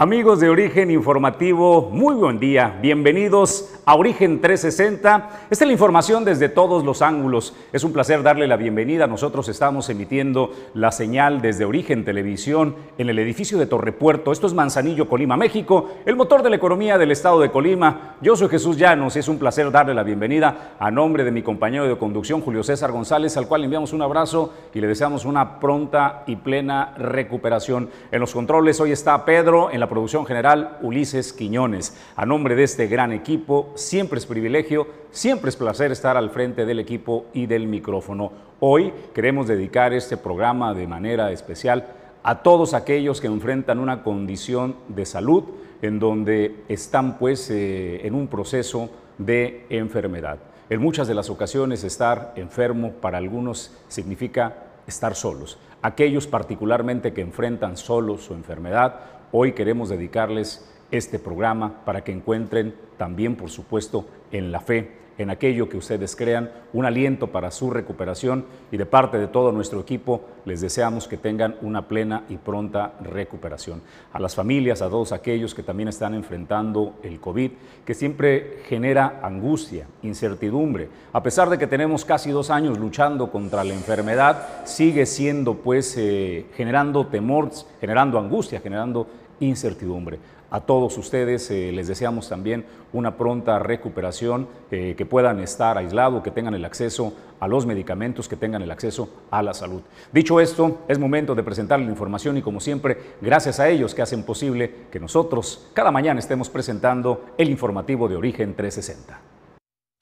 Amigos de Origen Informativo, muy buen día. Bienvenidos a Origen 360. Esta es la información desde todos los ángulos. Es un placer darle la bienvenida. Nosotros estamos emitiendo la señal desde Origen Televisión en el edificio de Torrepuerto. Esto es Manzanillo, Colima, México, el motor de la economía del estado de Colima. Yo soy Jesús Llanos y es un placer darle la bienvenida a nombre de mi compañero de conducción, Julio César González, al cual le enviamos un abrazo y le deseamos una pronta y plena recuperación. En los controles hoy está Pedro, en la producción general Ulises Quiñones. A nombre de este gran equipo, siempre es privilegio, siempre es placer estar al frente del equipo y del micrófono. Hoy queremos dedicar este programa de manera especial a todos aquellos que enfrentan una condición de salud en donde están pues eh, en un proceso de enfermedad. En muchas de las ocasiones estar enfermo para algunos significa estar solos. Aquellos particularmente que enfrentan solos su enfermedad Hoy queremos dedicarles este programa para que encuentren también, por supuesto, en la fe, en aquello que ustedes crean, un aliento para su recuperación y de parte de todo nuestro equipo les deseamos que tengan una plena y pronta recuperación. A las familias, a todos aquellos que también están enfrentando el COVID, que siempre genera angustia, incertidumbre. A pesar de que tenemos casi dos años luchando contra la enfermedad, sigue siendo pues eh, generando temor, generando angustia, generando incertidumbre. A todos ustedes eh, les deseamos también una pronta recuperación, eh, que puedan estar aislados, que tengan el acceso a los medicamentos, que tengan el acceso a la salud. Dicho esto, es momento de presentar la información y como siempre, gracias a ellos que hacen posible que nosotros cada mañana estemos presentando el informativo de Origen 360.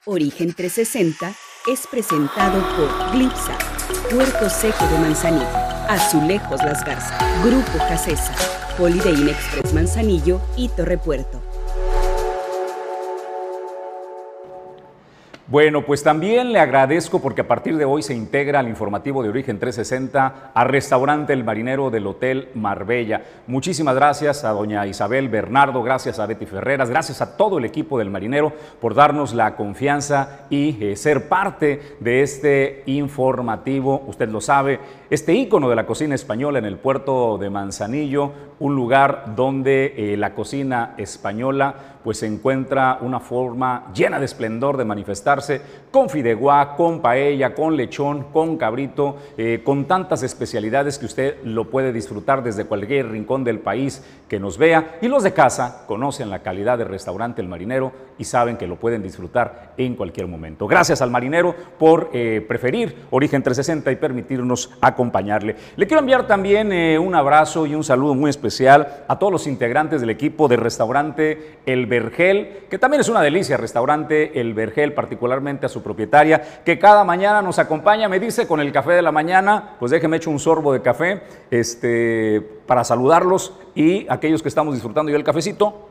Origen 360 es presentado por Glipsa, Puerto Seco de Manzanillo, Azulejos Las Garzas, Grupo Casesa. Holiday Express Manzanillo y Torrepuerto. Bueno, pues también le agradezco porque a partir de hoy se integra al informativo de Origen 360 a Restaurante El Marinero del Hotel Marbella. Muchísimas gracias a doña Isabel Bernardo, gracias a Betty Ferreras, gracias a todo el equipo del Marinero por darnos la confianza y eh, ser parte de este informativo. Usted lo sabe, este ícono de la cocina española en el puerto de Manzanillo, un lugar donde eh, la cocina española pues encuentra una forma llena de esplendor de manifestarse con fideuá, con paella, con lechón, con cabrito, eh, con tantas especialidades que usted lo puede disfrutar desde cualquier rincón del país que nos vea. Y los de casa conocen la calidad del restaurante El Marinero y saben que lo pueden disfrutar en cualquier momento. Gracias al Marinero por eh, preferir Origen 360 y permitirnos acompañarle. Le quiero enviar también un abrazo y un saludo muy especial a todos los integrantes del equipo de restaurante El Vergel, que también es una delicia, restaurante El Vergel, particularmente a su propietaria, que cada mañana nos acompaña, me dice con el café de la mañana, pues déjeme echo un sorbo de café, este, para saludarlos y aquellos que estamos disfrutando ya el cafecito.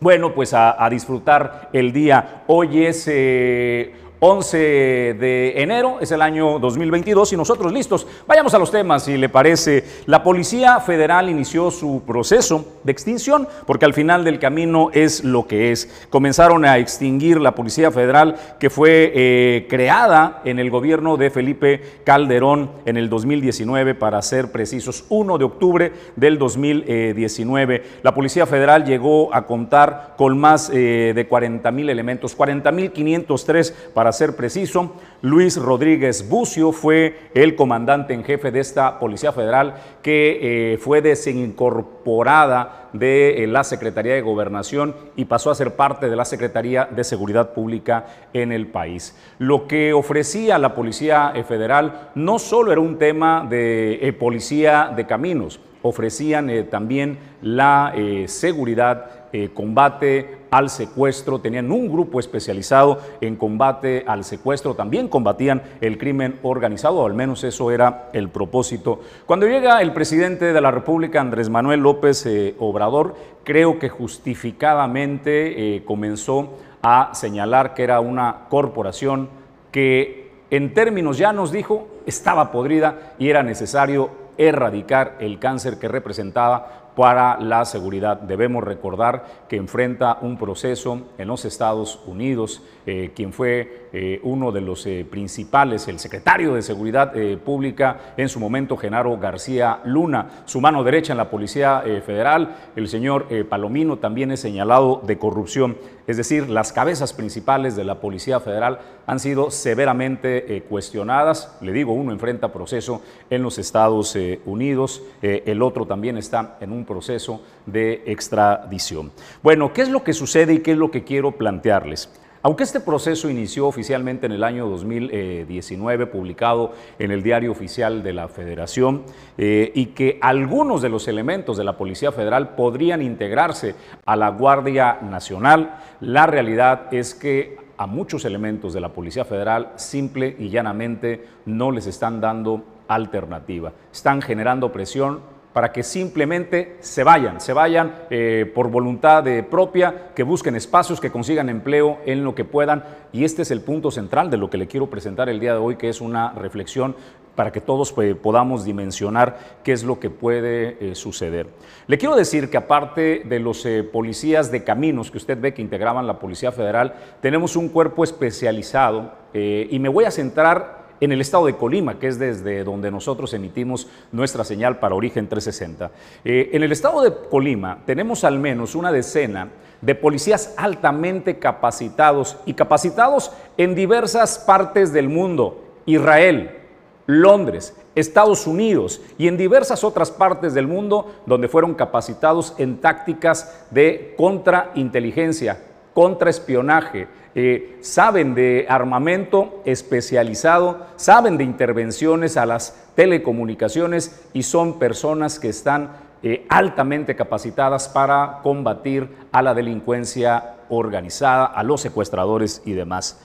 Bueno, pues a, a disfrutar el día. Hoy es eh, 11 de enero, es el año 2022 y nosotros listos. Vayamos a los temas, si le parece. La Policía Federal inició su proceso de extinción porque al final del camino es lo que es. Comenzaron a extinguir la Policía Federal que fue eh, creada en el gobierno de Felipe Calderón en el 2019, para ser precisos, 1 de octubre del 2019. La Policía Federal llegó a contar con más eh, de 40 mil elementos, 40 mil 503 para ser preciso. Luis Rodríguez Bucio fue el comandante en jefe de esta Policía Federal que eh, fue desincorporada de eh, la Secretaría de Gobernación y pasó a ser parte de la Secretaría de Seguridad Pública en el país. Lo que ofrecía la Policía eh, Federal no solo era un tema de policía de caminos, ofrecían también la seguridad combate al secuestro, tenían un grupo especializado en combate al secuestro, también combatían el crimen organizado, o al menos eso era el propósito. Cuando llega el presidente de la República, Andrés Manuel López eh, Obrador, creo que justificadamente eh, comenzó a señalar que era una corporación que en términos ya nos dijo estaba podrida y era necesario erradicar el cáncer que representaba para la seguridad. Debemos recordar que enfrenta un proceso en los Estados Unidos, eh, quien fue eh, uno de los eh, principales, el secretario de Seguridad Pública en su momento, Genaro García Luna, su mano derecha en la Policía Federal, el señor Palomino también es señalado de corrupción. Es decir, las cabezas principales de la Policía Federal han sido severamente cuestionadas. Le digo, uno enfrenta proceso en los Estados Unidos, el otro también está en un proceso de extradición. Bueno, ¿qué es lo que sucede y qué es lo que quiero plantearles? Aunque este proceso inició oficialmente en el año 2019, publicado en el Diario Oficial de la Federación, eh, y que algunos de los elementos de la Policía Federal podrían integrarse a la Guardia Nacional, la realidad es que a muchos elementos de la Policía Federal simple y llanamente no les están dando alternativa. Están generando presión para que simplemente se vayan, se vayan eh, por voluntad propia, que busquen espacios, que consigan empleo en lo que puedan. Y este es el punto central de lo que le quiero presentar el día de hoy, que es una reflexión para que todos pues, podamos dimensionar qué es lo que puede eh, suceder. Le quiero decir que aparte de los eh, policías de caminos que usted ve que integraban la Policía Federal, tenemos un cuerpo especializado y me voy a centrar en el estado de Colima, que es desde donde nosotros emitimos nuestra señal para Origen 360. Eh, en el estado de Colima tenemos al menos una decena de policías altamente capacitados y capacitados en diversas partes del mundo, Israel, Londres, Estados Unidos y en diversas otras partes del mundo donde fueron capacitados en tácticas de contrainteligencia, contraespionaje, eh, saben de armamento especializado, saben de intervenciones a las telecomunicaciones y son personas que están eh, altamente capacitadas para combatir a la delincuencia organizada, a los secuestradores y demás.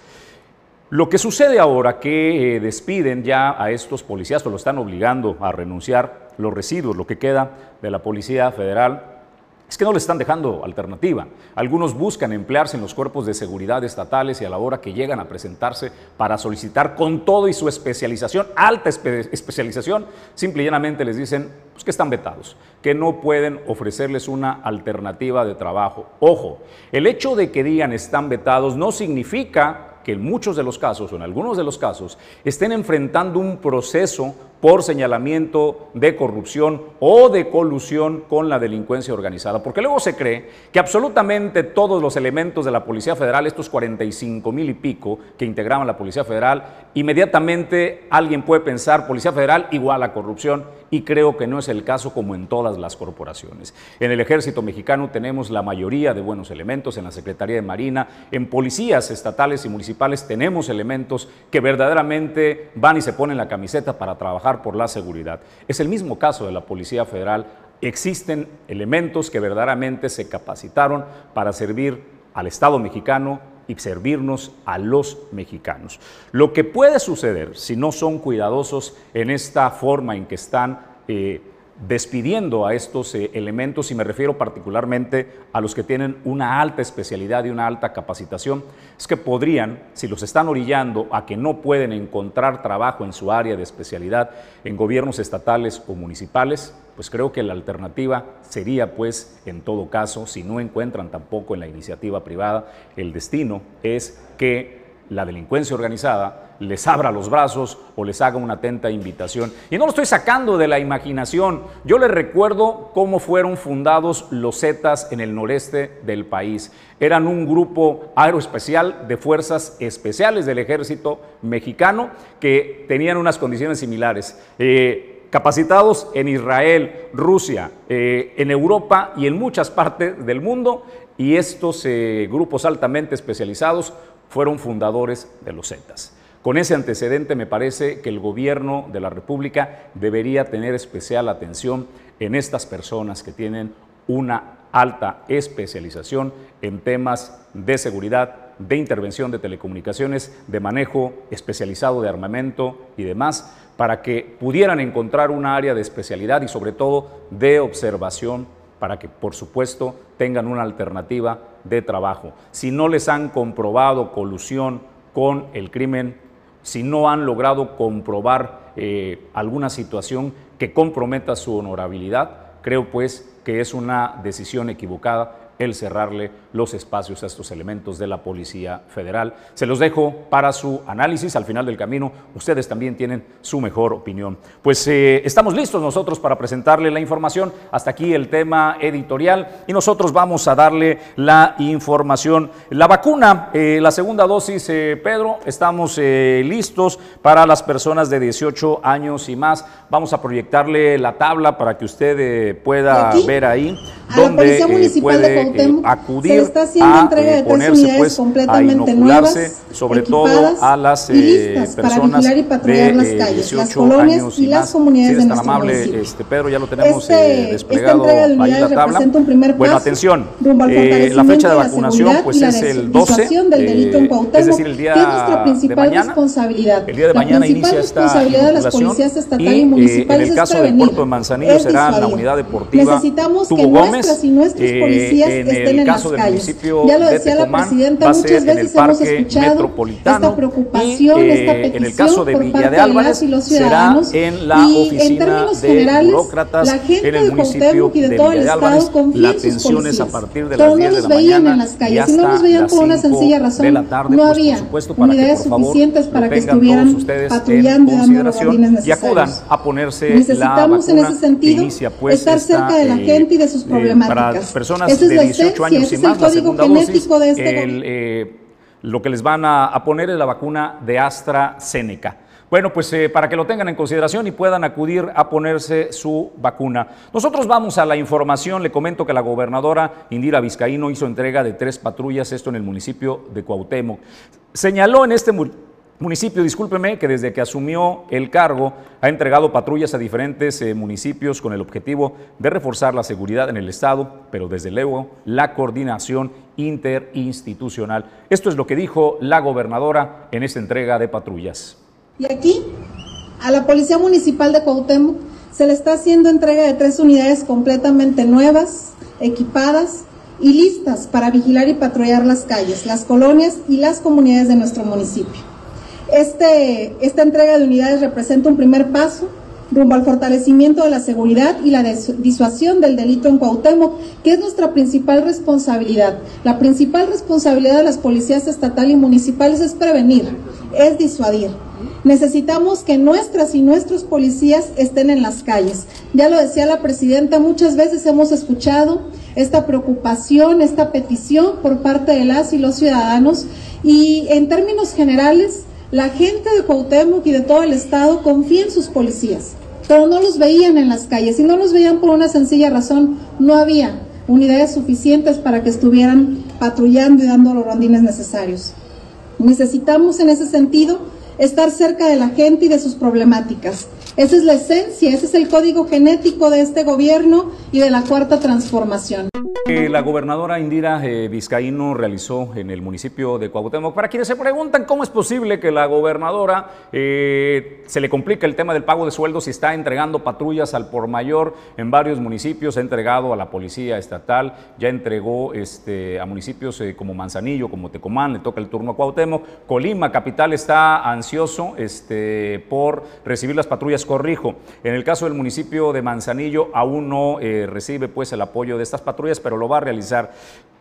Lo que sucede ahora que eh, despiden ya a estos policías o lo están obligando a renunciar los residuos, lo que queda de la Policía Federal, es que no les están dejando alternativa. Algunos buscan emplearse en los cuerpos de seguridad estatales y a la hora que llegan a presentarse para solicitar con todo y su especialización, alta especialización, simple y llanamente les dicen pues, que están vetados, que no pueden ofrecerles una alternativa de trabajo. Ojo, el hecho de que digan están vetados no significa que en muchos de los casos, o en algunos de los casos, estén enfrentando un proceso por señalamiento de corrupción o de colusión con la delincuencia organizada. Porque luego se cree que absolutamente todos los elementos de la Policía Federal, estos 45 mil y pico que integraban la Policía Federal, inmediatamente alguien puede pensar Policía Federal igual a corrupción y creo que no es el caso como en todas las corporaciones. En el ejército mexicano tenemos la mayoría de buenos elementos, en la Secretaría de Marina, en policías estatales y municipales tenemos elementos que verdaderamente van y se ponen la camiseta para trabajar por la seguridad. Es el mismo caso de la Policía Federal. Existen elementos que verdaderamente se capacitaron para servir al Estado mexicano y servirnos a los mexicanos. Lo que puede suceder si no son cuidadosos en esta forma en que están eh, despidiendo a estos eh, elementos y me refiero particularmente a los que tienen una alta especialidad y una alta capacitación, es que podrían, si los están orillando a que no pueden encontrar trabajo en su área de especialidad en gobiernos estatales o municipales, pues creo que la alternativa sería pues en todo caso, si no encuentran tampoco en la iniciativa privada, el destino es que la delincuencia organizada les abra los brazos o les haga una atenta invitación. Y no lo estoy sacando de la imaginación. Yo les recuerdo cómo fueron fundados los Zetas en el noreste del país. Eran un grupo aeroespecial de fuerzas especiales del ejército mexicano que tenían unas condiciones similares. Eh, capacitados en Israel, Rusia, eh, en Europa y en muchas partes del mundo, y estos eh, grupos altamente especializados fueron fundadores de los Zetas. Con ese antecedente me parece que el gobierno de la República debería tener especial atención en estas personas que tienen una alta especialización en temas de seguridad, de intervención de telecomunicaciones, de manejo especializado de armamento y demás, para que pudieran encontrar una área de especialidad y sobre todo de observación para que, por supuesto, tengan una alternativa de trabajo. Si no les han comprobado colusión con el crimen, si no han logrado comprobar eh, alguna situación que comprometa su honorabilidad, creo pues que es una decisión equivocada el cerrarle los espacios a estos elementos de la Policía Federal. Se los dejo para su análisis. Al final del camino, ustedes también tienen su mejor opinión. Pues eh, estamos listos nosotros para presentarle la información. Hasta aquí el tema editorial y nosotros vamos a darle la información. La vacuna, eh, la segunda dosis, eh, Pedro, estamos listos para las personas de 18 años y más. Vamos a proyectarle la tabla para que usted pueda ver ahí. Donde puede acudir se está haciendo a entrega de ponerse pues a inocularse sobre todo a las eh, personas de eh, 18 años y, las comunidades es tan amable este, Pedro ya lo tenemos este, eh, desplegado de ahí la tabla. bueno atención eh, la fecha de vacunación pues es el 12 eh, es decir el día de mañana el día de mañana inicia esta inoculación y en el caso del puerto de Manzanillo será la unidad deportiva Tubo Gómez en el caso del municipio ya lo decía la presidenta, muchas veces hemos escuchado esta preocupación, y, esta petición en el caso de Villa de Álvarez de será en la oficina en de burócratas la gente en el municipio de, de todo el estado confía la atención es a partir de las 10 de la mañana en las calles, y no nos veían por una sencilla razón, no pues, había unidades suficientes para que estuvieran patrullando y dando los órdenes y acudan a ponerse Necesitamos en ese sentido estar cerca de la eh, gente y de sus eh, Para personas de 18 años y más, la segunda dosis, este el, eh, lo que les van a, a, poner es la vacuna de AstraZeneca. Bueno, pues eh, para que lo tengan en consideración y puedan acudir a ponerse su vacuna. Nosotros vamos a la información. Le comento que la gobernadora Indira Vizcaíno hizo entrega de tres patrullas, esto en el municipio de Cuauhtémoc. Señaló en este municipio, discúlpeme, que desde que asumió el cargo ha entregado patrullas a diferentes eh, municipios con el objetivo de reforzar la seguridad en el Estado, pero desde luego la coordinación interinstitucional. Esto es lo que dijo la gobernadora en esta entrega de patrullas. Y aquí, a la Policía Municipal de Cuauhtémoc se le está haciendo entrega de tres unidades completamente nuevas, equipadas y listas para vigilar y patrullar las calles, las colonias y las comunidades de nuestro municipio. Este, esta entrega de unidades representa un primer paso rumbo al fortalecimiento de la seguridad y la disuasión del delito en Cuauhtémoc, que es nuestra principal responsabilidad. La principal responsabilidad de las policías estatal y municipales es prevenir, es disuadir. Necesitamos que nuestras y nuestros policías estén en las calles. Ya lo decía la presidenta, muchas veces hemos escuchado esta preocupación, esta petición por parte de las y los ciudadanos y en términos generales la gente de Cuauhtémoc y de todo el estado confía en sus policías, pero no los veían en las calles y no los veían por una sencilla razón, no había unidades suficientes para que estuvieran patrullando y dando los rondines necesarios. Necesitamos en ese sentido estar cerca de la gente y de sus problemáticas. Esa es la esencia, ese es el código genético de este gobierno y de la cuarta transformación. La gobernadora Indira eh, Vizcaíno realizó en el municipio de Cuauhtémoc. Para quienes se preguntan cómo es posible que la gobernadora eh, se le complica el tema del pago de sueldos y está entregando patrullas al por mayor en varios municipios, ha entregado a la policía estatal, ya entregó este, a municipios eh, como Manzanillo, como Tecomán, le toca el turno a Cuauhtémoc. Colima, capital, está ansioso este, por recibir las patrullas Corrijo. En el caso del municipio de Manzanillo aún no recibe pues el apoyo de estas patrullas, pero lo va a realizar.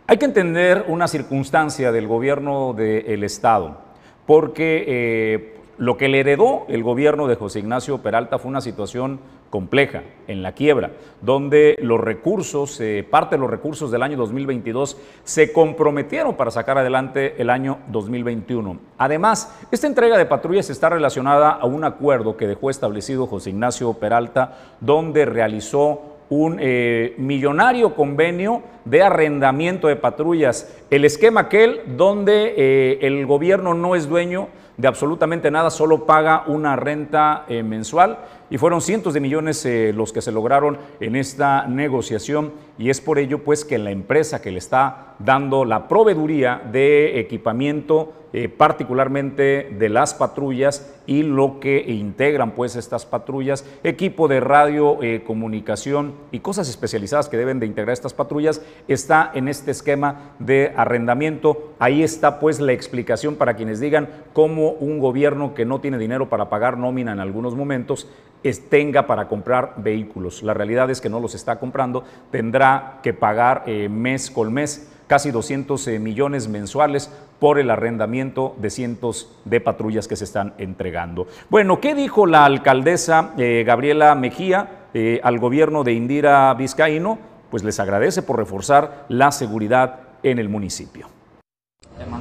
Hay que entender una circunstancia del gobierno del Estado, porque eh, lo que le heredó el gobierno de José Ignacio Peralta fue una situación compleja, en la quiebra, donde los recursos, eh, parte de los recursos del año 2022 se comprometieron para sacar adelante el año 2021. Además, esta entrega de patrullas está relacionada a un acuerdo que dejó establecido José Ignacio Peralta, donde realizó un eh, millonario convenio de arrendamiento de patrullas. El esquema aquel donde eh, el gobierno no es dueño de absolutamente nada, solo paga una renta mensual y fueron cientos de millones eh, los que se lograron en esta negociación y es por ello pues que la empresa que le está dando la proveeduría de equipamiento eh, particularmente de las patrullas y lo que integran pues estas patrullas, equipo de radio, eh, comunicación y cosas especializadas que deben de integrar estas patrullas, está en este esquema de arrendamiento. Ahí está pues la explicación para quienes digan cómo un gobierno que no tiene dinero para pagar nómina en algunos momentos tenga para comprar vehículos. La realidad es que no los está comprando, tendrá que pagar eh, mes con mes casi 200 millones mensuales por el arrendamiento de cientos de patrullas que se están entregando. Bueno, ¿qué dijo la alcaldesa eh, Gabriela Mejía eh, al gobierno de Indira Vizcaíno? Pues les agradece por reforzar la seguridad en el municipio.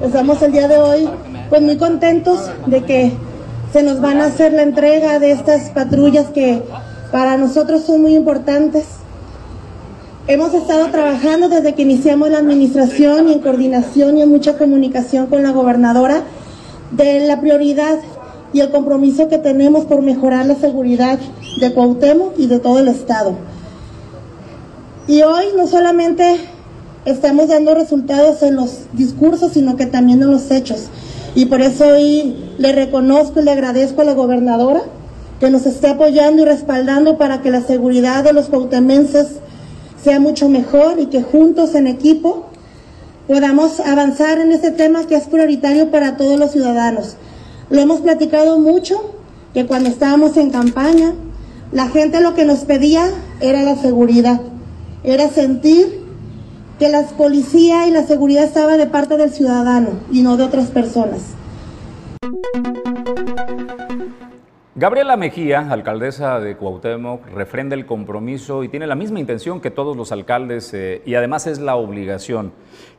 Estamos el día de hoy pues muy contentos de que se nos van a hacer la entrega de estas patrullas que para nosotros son muy importantes Hemos estado trabajando desde que iniciamos la administración y en coordinación y en mucha comunicación con la gobernadora de la prioridad y el compromiso que tenemos por mejorar la seguridad de Cuauhtémoc y de todo el estado. Y hoy no solamente estamos dando resultados en los discursos, sino que también en los hechos. Y por eso hoy le reconozco y le agradezco a la gobernadora que nos esté apoyando y respaldando para que la seguridad de los cuautemenses sea mucho mejor y que juntos en equipo podamos avanzar en este tema que es prioritario para todos los ciudadanos. Lo hemos platicado mucho, que cuando estábamos en campaña, la gente lo que nos pedía era la seguridad, era sentir que la policía y la seguridad estaba de parte del ciudadano y no de otras personas. Gabriela Mejía, alcaldesa de Cuauhtémoc, refrenda el compromiso y tiene la misma intención que todos los alcaldes eh, y además es la obligación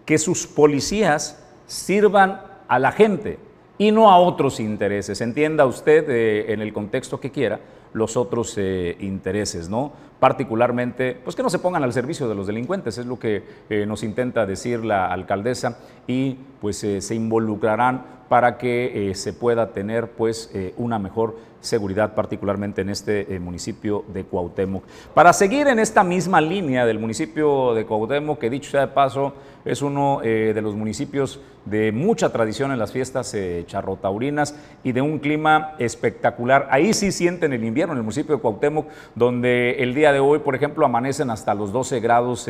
que sus policías sirvan a la gente y no a otros intereses. Entienda usted eh, en el contexto que quiera los otros eh, intereses, ¿no? Particularmente, pues que no se pongan al servicio de los delincuentes, es lo que nos intenta decir la alcaldesa y pues se involucrarán para que se pueda tener pues una mejor seguridad, particularmente en este eh, municipio de Cuauhtémoc. Para seguir en esta misma línea del municipio de Cuauhtémoc, que dicho sea de paso, es uno eh, de los municipios de mucha tradición en las fiestas eh, charrotaurinas y de un clima espectacular. Ahí sí sienten el invierno en el municipio de Cuauhtémoc, donde el día de hoy, por ejemplo, amanecen hasta los 12 grados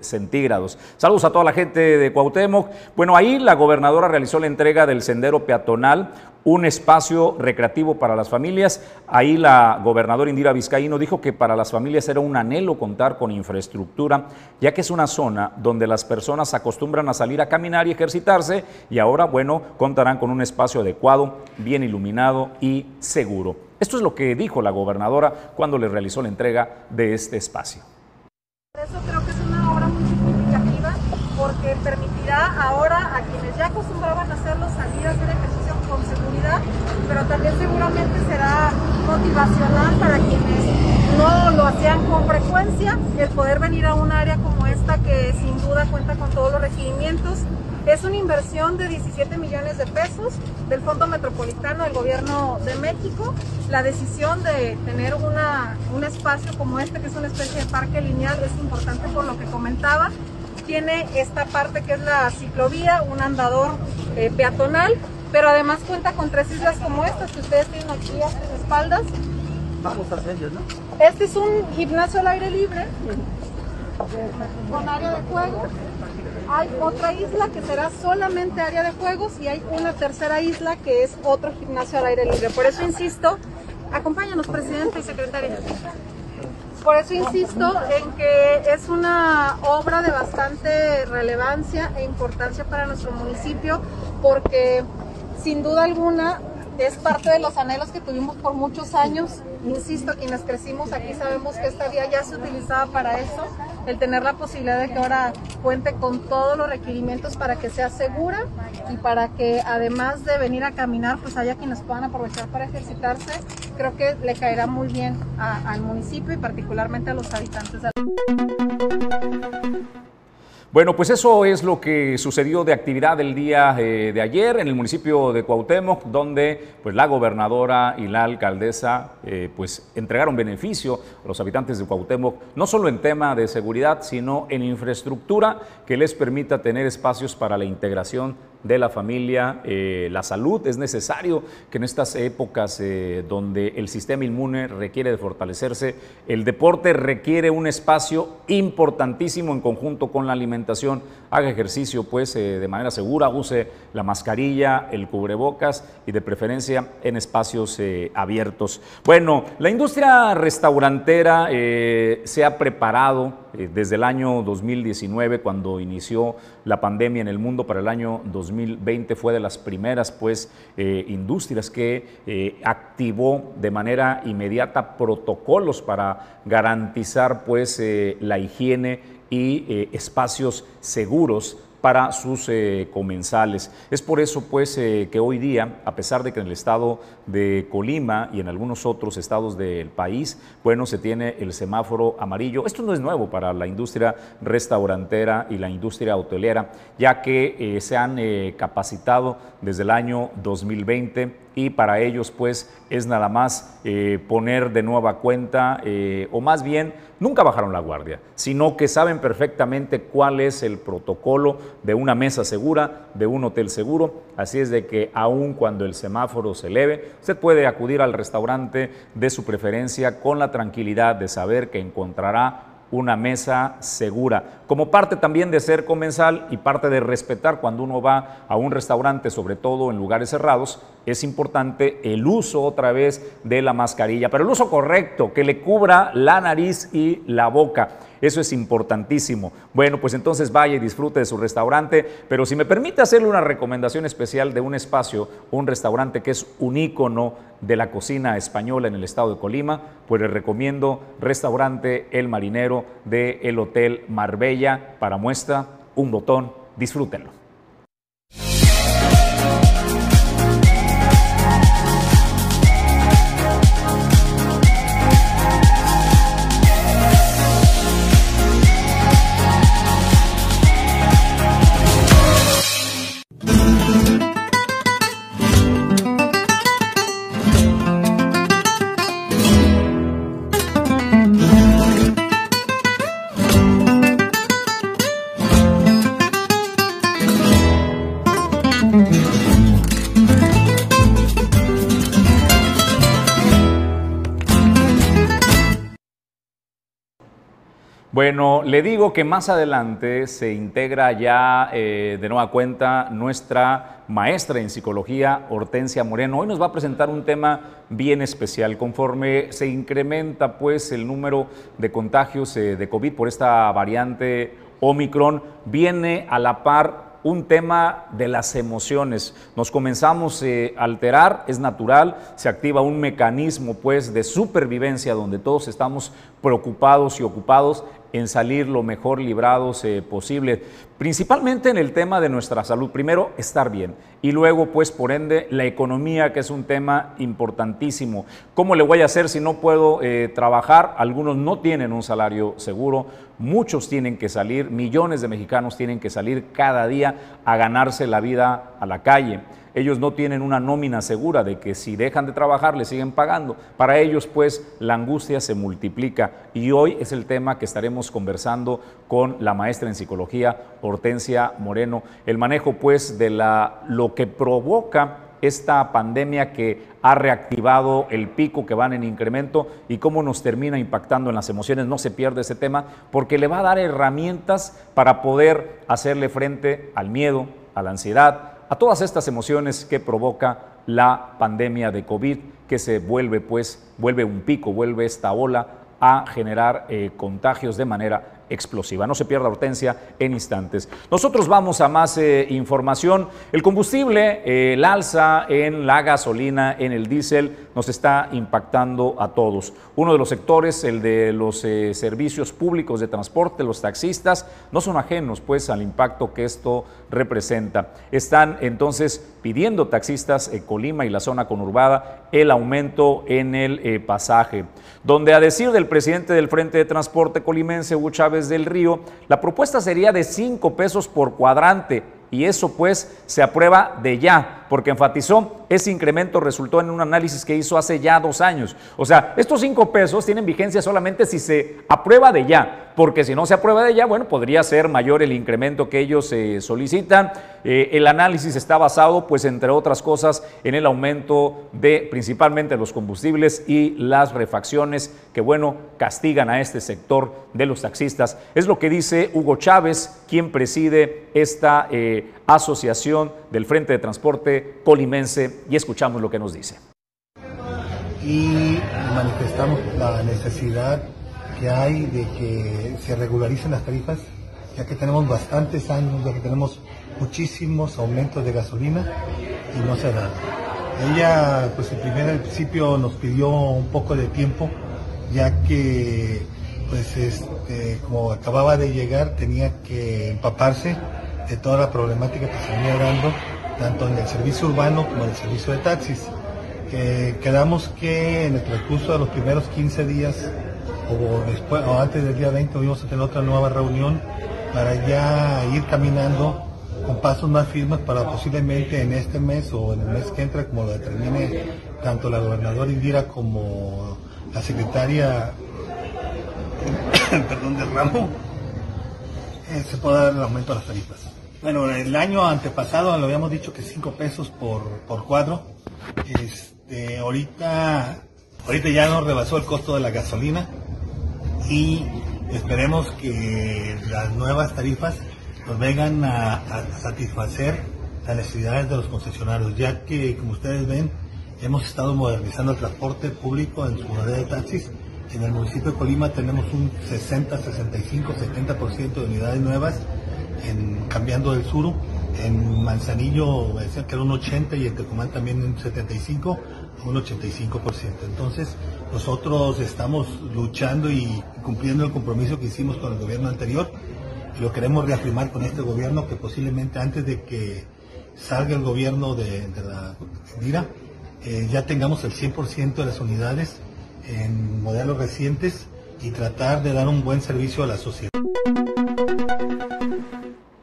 centígrados. Saludos a toda la gente de Cuauhtémoc. Bueno, ahí la gobernadora realizó la entrega del sendero peatonal, un espacio recreativo para las familias. Ahí la gobernadora Indira Vizcaíno dijo que para las familias era un anhelo contar con infraestructura, ya que es una zona donde las personas acostumbran a salir a caminar y ejercitarse y ahora, bueno, contarán con un espacio adecuado, bien iluminado y seguro. Esto es lo que dijo la gobernadora cuando le realizó la entrega de este espacio. Eso creo que es una obra muy significativa porque permitirá ahora a quienes ya acostumbraban a hacerlo hacer ejercicio con seguridad, pero también seguramente será motivacional para quienes no lo hacían con frecuencia, el poder venir a un área como esta que sin duda cuenta con todos los requerimientos. Es una inversión de 17 millones de pesos del Fondo Metropolitano del Gobierno de México. La decisión de tener una, un espacio como este, que es una especie de parque lineal, es importante por lo que comentaba. Tiene esta parte que es la ciclovía, un andador eh, peatonal pero además cuenta con tres islas como estas que ustedes tienen aquí a sus espaldas. Vamos a ellos, ¿no? Este es un gimnasio al aire libre con área de juegos. Hay otra isla que será solamente área de juegos y hay una tercera isla que es otro gimnasio al aire libre. Por eso insisto, acompáñanos presidente y secretaria. Por eso insisto en que es una obra de bastante relevancia e importancia para nuestro municipio porque sin duda alguna es parte de los anhelos que tuvimos por muchos años. Insisto, quienes crecimos aquí sabemos que esta vía ya se utilizaba para eso, el tener la posibilidad de que ahora cuente con todos los requerimientos para que sea segura y para que además de venir a caminar, pues haya quienes puedan aprovechar para ejercitarse, creo que le caerá muy bien al municipio y particularmente a los habitantes. Bueno, pues eso es lo que sucedió de actividad el día eh, de ayer en el municipio de Cuauhtémoc, donde pues la gobernadora y la alcaldesa eh, pues entregaron beneficio a los habitantes de Cuauhtémoc, no solo en tema de seguridad, sino en infraestructura que les permita tener espacios para la integración de la familia, eh, la salud. Es necesario que en estas épocas eh, donde el sistema inmune requiere de fortalecerse, el deporte requiere un espacio importantísimo en conjunto con la alimentación. Haga ejercicio pues eh, de manera segura, use la mascarilla, el cubrebocas y de preferencia en espacios abiertos. Bueno, la industria restaurantera se ha preparado desde el año 2019 cuando inició la pandemia en el mundo para el año 2020 fue de las primeras pues, eh, industrias que eh, activó de manera inmediata protocolos para garantizar pues, eh, la higiene y espacios seguros para sus eh, comensales. Es por eso pues eh, que hoy día, a pesar de que en el estado de Colima y en algunos otros estados del país, bueno, se tiene el semáforo amarillo. Esto no es nuevo para la industria restaurantera y la industria hotelera, ya que eh, se han capacitado desde el año 2020 y para ellos pues es nada más eh, poner de nueva cuenta eh, o más bien nunca bajaron la guardia, sino que saben perfectamente cuál es el protocolo de una mesa segura, de un hotel seguro, así es de que aun cuando el semáforo se eleve, usted puede acudir al restaurante de su preferencia con la tranquilidad de saber que encontrará una mesa segura, como parte también de ser comensal y parte de respetar cuando uno va a un restaurante, sobre todo en lugares cerrados, es importante el uso otra vez de la mascarilla, pero el uso correcto, que le cubra la nariz y la boca. Eso es importantísimo. Bueno, pues entonces vaya y disfrute de su restaurante, pero si me permite hacerle una recomendación especial de un espacio, un restaurante que es un ícono de la cocina española en el estado de Colima, pues le recomiendo restaurante El Marinero de el Hotel Marbella. Para muestra, un botón, disfrútenlo. Bueno, le digo que más adelante se integra ya eh, de nueva cuenta nuestra maestra en psicología, Hortensia Moreno. Hoy nos va a presentar un tema bien especial. Conforme se incrementa pues el número de contagios eh, de COVID por esta variante Omicron, viene a la par un tema de las emociones. Nos comenzamos eh, a alterar, es natural, se activa un mecanismo pues de supervivencia donde todos estamos preocupados y ocupados en salir lo mejor librados eh, posible, principalmente en el tema de nuestra salud. Primero, estar bien y luego, pues, por ende, la economía, que es un tema importantísimo. ¿Cómo le voy a hacer si no puedo eh, trabajar? Algunos no tienen un salario seguro, muchos tienen que salir, millones de mexicanos tienen que salir cada día a ganarse la vida a la calle ellos no tienen una nómina segura de que si dejan de trabajar le siguen pagando. Para ellos pues la angustia se multiplica y hoy es el tema que estaremos conversando con la maestra en psicología Hortensia Moreno, el manejo pues de la, lo que provoca esta pandemia que ha reactivado el pico que van en incremento y cómo nos termina impactando en las emociones. No se pierde ese tema porque le va a dar herramientas para poder hacerle frente al miedo, a la ansiedad, a todas estas emociones que provoca la pandemia de COVID, que se vuelve, pues, vuelve un pico, vuelve esta ola a generar eh, contagios de manera explosiva. No se pierda Hortensia en instantes. Nosotros vamos a más eh, información. El combustible, eh, el alza en la gasolina, en el diésel, nos está impactando a todos. Uno de los sectores, el de los eh, servicios públicos de transporte, los taxistas, no son ajenos pues al impacto que esto representa. Están entonces pidiendo taxistas en Colima y la zona conurbada el aumento en el pasaje, donde a decir del presidente del Frente de Transporte colimense, Hugo Chávez, Del Río, la propuesta sería de 5 pesos por cuadrante y eso pues se aprueba de ya, porque enfatizó, ese incremento resultó en un análisis que hizo hace ya dos años. O sea, estos cinco pesos tienen vigencia solamente si se aprueba de ya, porque si no se aprueba de ya, bueno, podría ser mayor el incremento que ellos eh, solicitan. Eh, el análisis está basado, pues, entre otras cosas, en el aumento de principalmente los combustibles y las refacciones que, bueno, castigan a este sector de los taxistas. Es lo que dice Hugo Chávez, quien preside esta eh, asociación del Frente de Transporte Colimense, y escuchamos lo que nos dice. Y manifestamos la necesidad que hay de que se regularicen las tarifas, ya que tenemos bastantes años, ya que tenemos muchísimos aumentos de gasolina y no se da. Ella, pues el primer principio nos pidió un poco de tiempo, ya que, pues, este, como acababa de llegar, tenía que empaparse de toda la problemática que se venía dando, tanto en el servicio urbano como en el servicio de taxis. quedamos que en el transcurso de los primeros 15 días o después o antes del día 20 vamos a tener otra nueva reunión para ya ir caminando con pasos más firmes para posiblemente en este mes o en el mes que entra, como lo determine tanto la gobernadora Indira como la secretaria perdón, del ramo, eh, se pueda dar el aumento de las tarifas. Bueno, el año antepasado lo habíamos dicho que 5 pesos por, por cuadro. Este, ahorita, ahorita ya nos rebasó el costo de la gasolina y esperemos que las nuevas tarifas nos vengan a, satisfacer las necesidades de los concesionarios, ya que, como ustedes ven, hemos estado modernizando el transporte público en su modalidad de taxis. En el municipio de Colima tenemos un 60, 65, 70% de unidades nuevas en cambiando del sur. En Manzanillo decía que era un 80 y en Tecumán también un 75, un 85%. Entonces, nosotros estamos luchando y cumpliendo el compromiso que hicimos con el gobierno anterior y lo queremos reafirmar con este gobierno que posiblemente antes de que salga el gobierno de, la DIRA, eh, ya tengamos el 100% de las unidades en modelos recientes y tratar de dar un buen servicio a la sociedad.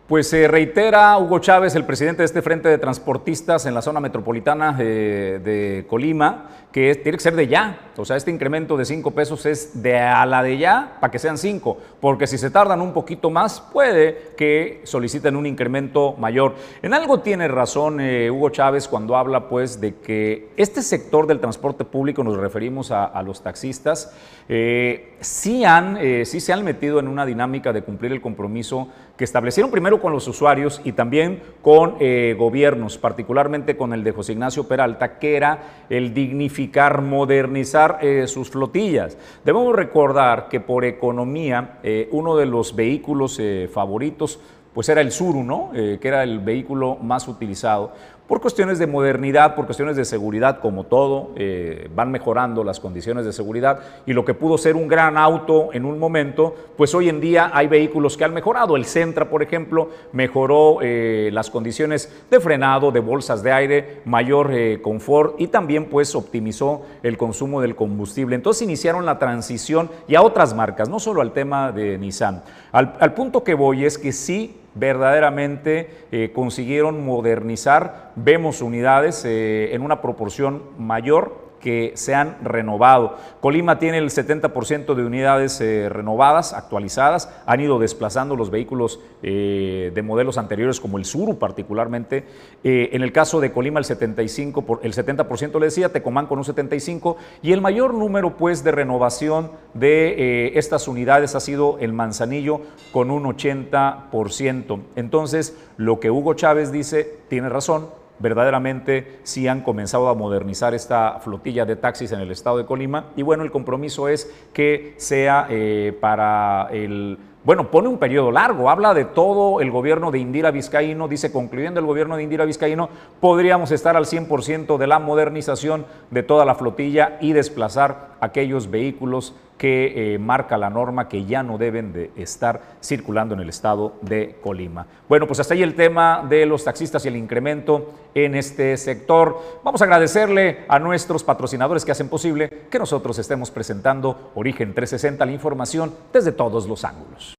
Pues se reitera Hugo Chávez, el presidente de este Frente de Transportistas en la zona metropolitana de, Colima, que tiene que ser de ya. O sea, este incremento de 5 pesos es de a la de ya para que sean 5, porque si se tardan un poquito más, puede que soliciten un incremento mayor. En algo tiene razón eh, Hugo Chávez cuando habla pues de que este sector del transporte público, nos referimos a, los taxistas, eh, sí, han, eh, sí se han metido en una dinámica de cumplir el compromiso que establecieron primero con los usuarios y también con eh, gobiernos, particularmente con el de José Ignacio Peralta, que era el dignificar, modernizar eh, sus flotillas. Debemos recordar que por economía, eh, uno de los vehículos favoritos pues era el Suru, ¿no? que era el vehículo más utilizado por cuestiones de modernidad, por cuestiones de seguridad, como todo, eh, van mejorando las condiciones de seguridad y lo que pudo ser un gran auto en un momento, pues hoy en día hay vehículos que han mejorado. El Centra, por ejemplo, mejoró eh, las condiciones de frenado, de bolsas de aire, mayor eh, confort y también pues optimizó el consumo del combustible. Entonces iniciaron la transición y a otras marcas, no solo al tema de Nissan. al punto que voy es que sí verdaderamente eh, consiguieron modernizar. Vemos unidades eh, en una proporción mayor que se han renovado. Colima tiene el 70% de unidades eh, renovadas, actualizadas, han ido desplazando los vehículos eh, de modelos anteriores como el Suru particularmente. Eh, en el caso de Colima el 75, por, el 70% le decía, Tecomán con un 75 y el mayor número pues de renovación de estas unidades ha sido el Manzanillo con un 80%. Entonces, lo que Hugo Chávez dice tiene razón, verdaderamente sí han comenzado a modernizar esta flotilla de taxis en el estado de Colima. Y bueno, el compromiso es que sea eh, para el bueno, pone un periodo largo, habla de todo el gobierno de Indira Vizcaíno, dice, concluyendo el gobierno de Indira Vizcaíno, podríamos estar al 100% de la modernización de toda la flotilla y desplazar aquellos vehículos que eh, marca la norma que ya no deben de estar circulando en el estado de Colima. Bueno, pues hasta ahí el tema de los taxistas y el incremento en este sector. Vamos a agradecerle a nuestros patrocinadores que hacen posible que nosotros estemos presentando Origen 360, la información desde todos los ángulos.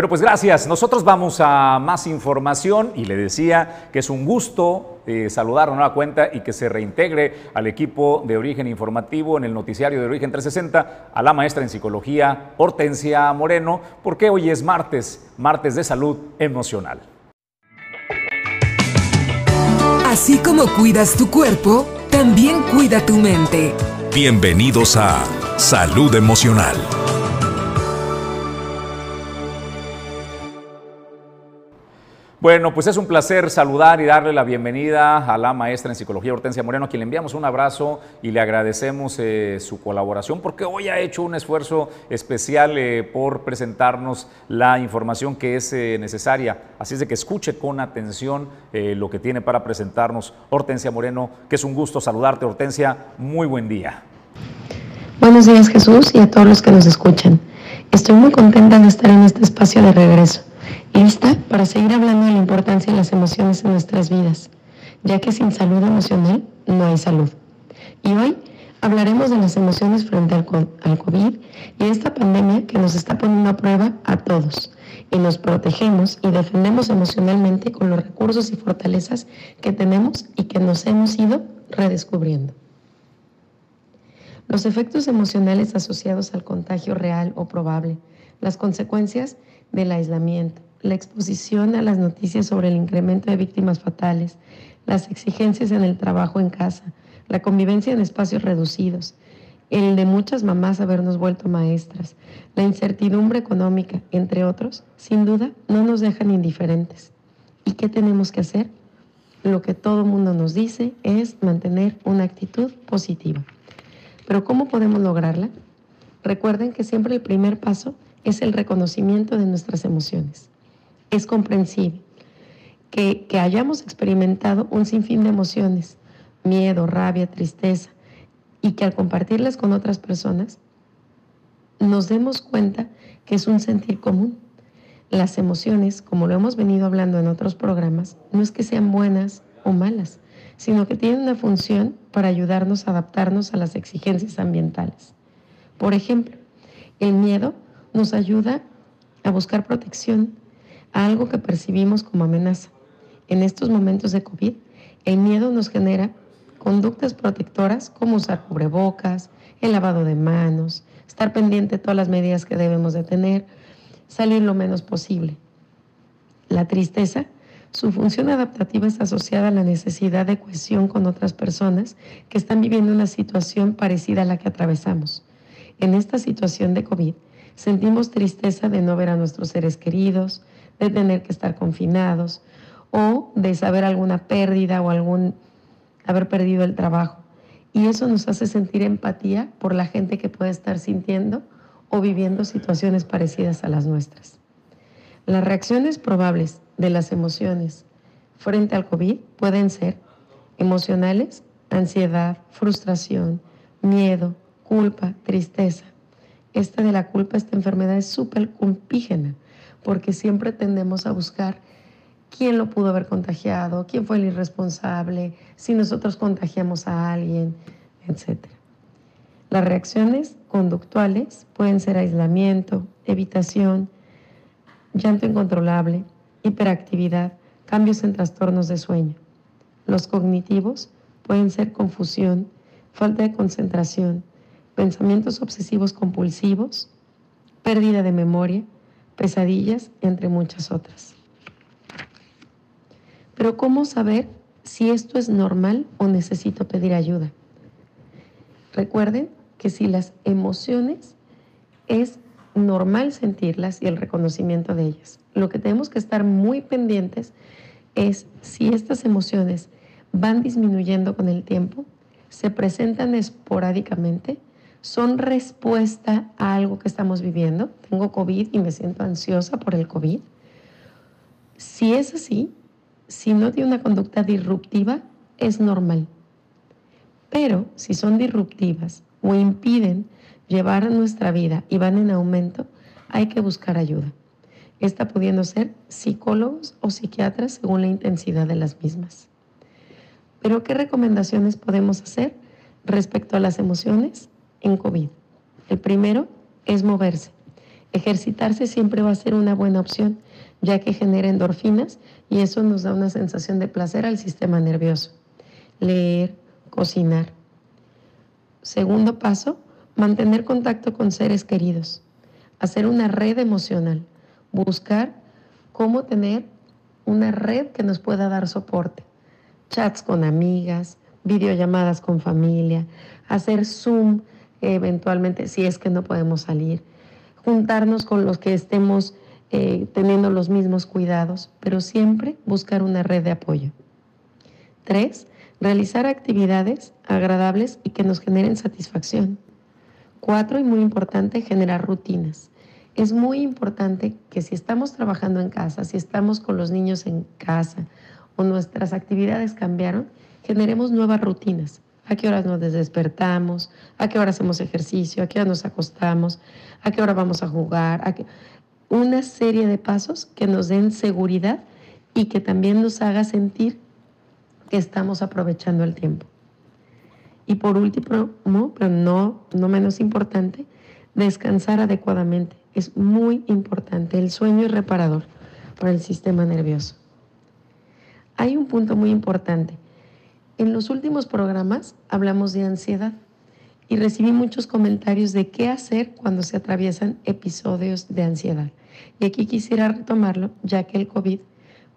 Bueno, pues gracias. Nosotros vamos a más información y le decía que es un gusto eh, saludar a nueva cuenta y que se reintegre al equipo de origen informativo en el noticiario de origen 360 a la maestra en psicología Hortensia Moreno, porque hoy es martes, martes de salud emocional. Así como cuidas tu cuerpo, también cuida tu mente. Bienvenidos a Salud Emocional. Bueno, pues es un placer saludar y darle la bienvenida a la maestra en psicología Hortensia Moreno, a quien le enviamos un abrazo y le agradecemos eh, su colaboración porque hoy ha hecho un esfuerzo especial eh, por presentarnos la información que es eh, necesaria. Así es de que escuche con atención lo que tiene para presentarnos Hortensia Moreno, que es un gusto saludarte Hortensia. Muy buen día. Buenos días Jesús y a todos los que nos escuchan. Estoy muy contenta de estar en este espacio de regreso lista para seguir hablando de la importancia de las emociones en nuestras vidas, ya que sin salud emocional no hay salud. Y hoy hablaremos de las emociones frente al, COVID y esta pandemia que nos está poniendo a prueba a todos. Y nos protegemos y defendemos emocionalmente con los recursos y fortalezas que tenemos y que nos hemos ido redescubriendo. Los efectos emocionales asociados al contagio real o probable, las consecuencias del aislamiento, la exposición a las noticias sobre el incremento de víctimas fatales, las exigencias en el trabajo en casa, la convivencia en espacios reducidos, el de muchas mamás habernos vuelto maestras, la incertidumbre económica, entre otros, sin duda no nos dejan indiferentes. ¿Y qué tenemos que hacer? Lo que todo mundo nos dice es mantener una actitud positiva. Pero ¿cómo podemos lograrla? Recuerden que siempre el primer paso el reconocimiento de nuestras emociones es comprensible que, hayamos experimentado un sinfín de emociones, miedo, rabia, tristeza, y que al compartirlas con otras personas nos demos cuenta que es un sentir común. Las emociones, como lo hemos venido hablando en otros programas, no es que sean buenas o malas, sino que tienen una función para ayudarnos a adaptarnos a las exigencias ambientales. Por ejemplo, el miedo nos ayuda a buscar protección, algo que percibimos como amenaza. En estos momentos de COVID, el miedo nos genera conductas protectoras como usar cubrebocas, el lavado de manos, estar pendiente de todas las medidas que debemos de tener, salir lo menos posible. La tristeza, su función adaptativa es asociada a la necesidad de cohesión con otras personas que están viviendo una situación parecida a la que atravesamos. En esta situación de COVID, sentimos tristeza de no ver a nuestros seres queridos, de tener que estar confinados o de saber alguna pérdida o algún haber perdido el trabajo. Y eso nos hace sentir empatía por la gente que puede estar sintiendo o viviendo situaciones parecidas a las nuestras. Las reacciones probables de las emociones frente al COVID pueden ser emocionales, ansiedad, frustración, miedo, culpa, tristeza. Esta de la culpa, esta enfermedad es súper compígena porque siempre tendemos a buscar quién lo pudo haber contagiado, quién fue el irresponsable, si nosotros contagiamos a alguien, etc. Las reacciones conductuales pueden ser aislamiento, evitación, llanto incontrolable, hiperactividad, cambios en trastornos de sueño. Los cognitivos pueden ser confusión, falta de concentración, pensamientos obsesivos compulsivos, pérdida de memoria, pesadillas, entre muchas otras. Pero ¿cómo saber si esto es normal o necesito pedir ayuda? Recuerden que si las emociones es normal sentirlas y el reconocimiento de ellas. Lo que tenemos que estar muy pendientes es si estas emociones van disminuyendo con el tiempo, se presentan esporádicamente, son respuesta a algo que estamos viviendo. Tengo COVID y me siento ansiosa por el COVID. Si es así, si no tiene una conducta disruptiva, es normal. Pero si son disruptivas o impiden llevar nuestra vida y van en aumento, hay que buscar ayuda. Esta pudiendo ser psicólogos o psiquiatras según la intensidad de las mismas. Pero ¿qué recomendaciones podemos hacer respecto a las emociones? En COVID. El primero es moverse. Ejercitarse siempre va a ser una buena opción, ya que genera endorfinas y eso nos da una sensación de placer al sistema nervioso. Leer, cocinar. Segundo paso, mantener contacto con seres queridos, hacer una red emocional, buscar cómo tener una red que nos pueda dar soporte, chats con amigas, videollamadas con familia, hacer Zoom eventualmente si es que no podemos salir, juntarnos con los que estemos eh, teniendo los mismos cuidados, pero siempre buscar una red de apoyo. Tres, realizar actividades agradables y que nos generen satisfacción. Cuatro, y muy importante, generar rutinas. Es muy importante que si estamos trabajando en casa, si estamos con los niños en casa o nuestras actividades cambiaron, generemos nuevas rutinas. A qué horas nos despertamos, a qué hora hacemos ejercicio, a qué hora nos acostamos, a qué hora vamos a jugar, a una serie de pasos que nos den seguridad y que también nos haga sentir que estamos aprovechando el tiempo. Y por último, pero no, no menos importante, descansar adecuadamente. Es muy importante. El sueño es reparador para el sistema nervioso. Hay un punto muy importante. En los últimos programas hablamos de ansiedad y recibí muchos comentarios de qué hacer cuando se atraviesan episodios de ansiedad. Y aquí quisiera retomarlo, ya que el COVID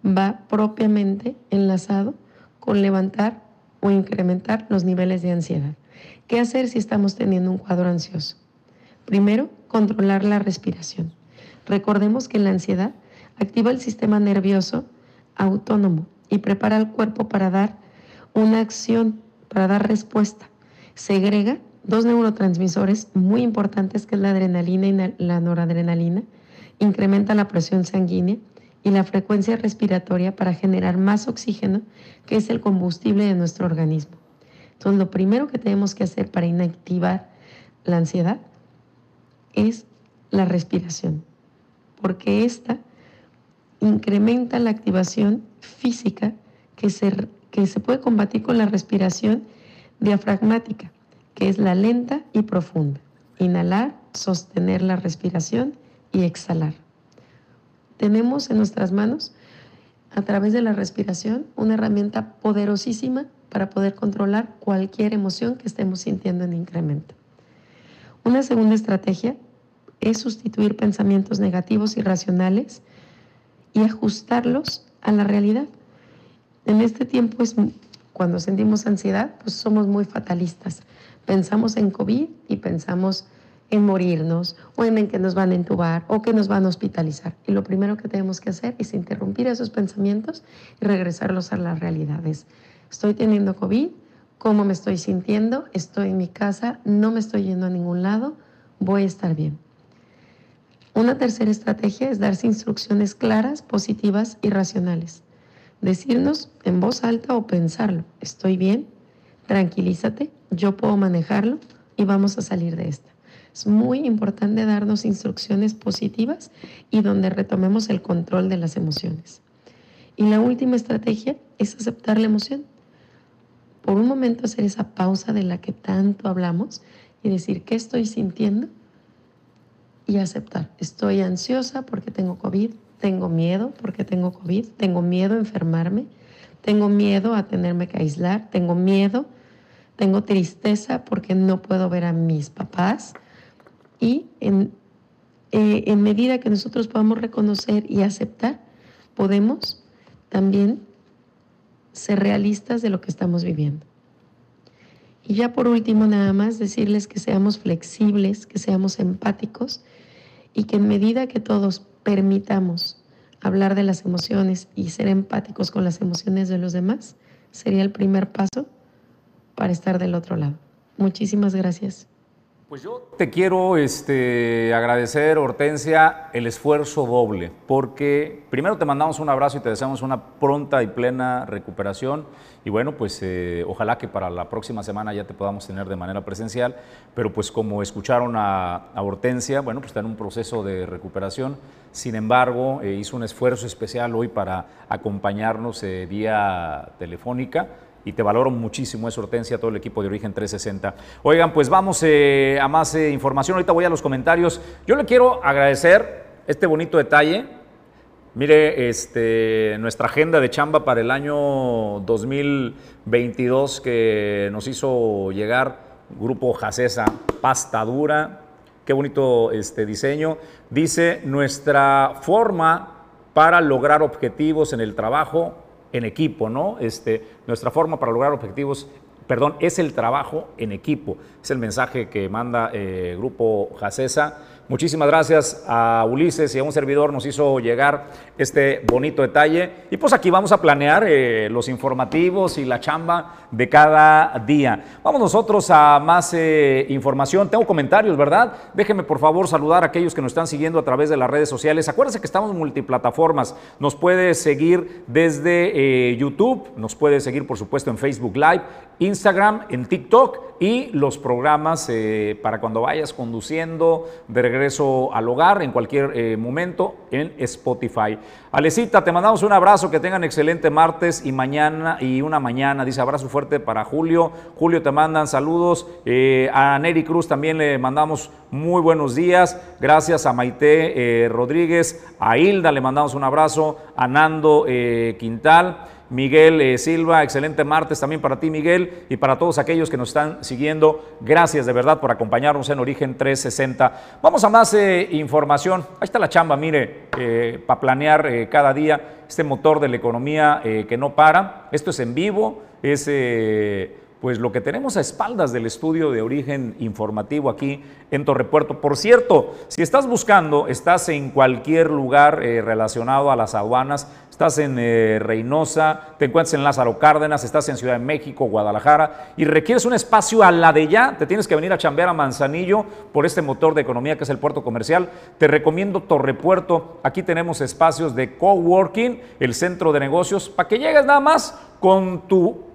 va propiamente enlazado con levantar o incrementar los niveles de ansiedad. ¿Qué hacer si estamos teniendo un cuadro ansioso? Primero, controlar la respiración. Recordemos que la ansiedad activa el sistema nervioso autónomo y prepara al cuerpo para dar una acción, para dar respuesta. Segrega dos neurotransmisores muy importantes que es la adrenalina y la noradrenalina, incrementa la presión sanguínea y la frecuencia respiratoria para generar más oxígeno, que es el combustible de nuestro organismo. Entonces, lo primero que tenemos que hacer para inactivar la ansiedad es la respiración, porque esta incrementa la activación física que se, que se puede combatir con la respiración diafragmática, que es la lenta y profunda. Inhalar, sostener la respiración y exhalar. Tenemos en nuestras manos, a través de la respiración, una herramienta poderosísima para poder controlar cualquier emoción que estemos sintiendo en incremento. Una segunda estrategia es sustituir pensamientos negativos y racionales y ajustarlos a la realidad. En este tiempo es cuando sentimos ansiedad, pues somos muy fatalistas. Pensamos en COVID y pensamos en morirnos o en, que nos van a entubar o que nos van a hospitalizar. Y lo primero que tenemos que hacer es interrumpir esos pensamientos y regresarlos a las realidades. Estoy teniendo COVID, ¿cómo me estoy sintiendo? Estoy en mi casa, no me estoy yendo a ningún lado, voy a estar bien. Una tercera estrategia es darse instrucciones claras, positivas y racionales. Decirnos en voz alta o pensarlo, estoy bien, tranquilízate, yo puedo manejarlo y vamos a salir de esta. Es muy importante darnos instrucciones positivas y donde retomemos el control de las emociones. Y la última estrategia es aceptar la emoción. Por un momento hacer esa pausa de la que tanto hablamos y decir qué estoy sintiendo y aceptar. Estoy ansiosa porque tengo COVID, tengo miedo porque tengo COVID, tengo miedo a enfermarme, tengo miedo a tenerme que aislar, tengo miedo, tengo tristeza porque no puedo ver a mis papás, y en, eh, en medida que nosotros podamos reconocer y aceptar, podemos también ser realistas de lo que estamos viviendo. Y ya por último, nada más decirles que seamos flexibles, que seamos empáticos y que en medida que todos permitamos hablar de las emociones y ser empáticos con las emociones de los demás, sería el primer paso para estar del otro lado. Muchísimas gracias. Pues yo te quiero este, agradecer, Hortensia, el esfuerzo doble, porque primero te mandamos un abrazo y te deseamos una pronta y plena recuperación. Y bueno, pues eh, ojalá que para la próxima semana ya te podamos tener de manera presencial, pero pues como escucharon a, Hortensia, bueno, pues está en un proceso de recuperación. Sin embargo, eh, hizo un esfuerzo especial hoy para acompañarnos eh, vía telefónica y te valoro muchísimo eso, Hortensia, todo el equipo de Origen 360. Oigan, pues vamos eh, a más eh, información. Ahorita voy a los comentarios. Yo le quiero agradecer este bonito detalle. Mire, este, nuestra agenda de chamba para el año 2022 que nos hizo llegar Grupo Jacesa, pasta dura, qué bonito este diseño. Dice, nuestra forma para lograr objetivos en el trabajo en equipo, ¿no? Este, nuestra forma para lograr objetivos, perdón, es el trabajo en equipo. Es el mensaje que manda eh, Grupo Jacesa. Muchísimas gracias a Ulises y a un servidor nos hizo llegar este bonito detalle. Y pues aquí vamos a planear eh, los informativos y la chamba de cada día. Vamos nosotros a más eh, información. Tengo comentarios, ¿verdad? Déjenme por favor saludar a aquellos que nos están siguiendo a través de las redes sociales. Acuérdense que estamos multiplataformas. Nos puede seguir desde eh, YouTube, nos puede seguir por supuesto en Facebook Live, Instagram, en TikTok y los programas para cuando vayas conduciendo de regreso al hogar en cualquier momento en Spotify. Alecita, te mandamos un abrazo, que tengan excelente martes y mañana y una mañana. Dice abrazo fuerte para Julio. Julio te mandan saludos. Eh, a Neri Cruz también le mandamos muy buenos días. Gracias a Maite eh, Rodríguez. A Hilda le mandamos un abrazo. A Nando eh, Quintal. Miguel eh, Silva, excelente martes también para ti, Miguel, y para todos aquellos que nos están siguiendo. Gracias de verdad por acompañarnos en Origen 360. Vamos a más eh, información. Ahí está la chamba, mire, eh, para planear cada día este motor de la economía que no para. Esto es en vivo, es pues lo que tenemos a espaldas del estudio de origen informativo aquí en Torrepuerto. Por cierto, si estás buscando, estás en cualquier lugar relacionado a las aduanas, estás en eh, Reynosa, te encuentras en Lázaro Cárdenas, estás en Ciudad de México, Guadalajara, y requieres un espacio a la de ya, te tienes que venir a chambear a Manzanillo por este motor de economía que es el puerto comercial. Te recomiendo Torrepuerto, aquí tenemos espacios de coworking, el centro de negocios, para que llegues nada más con tu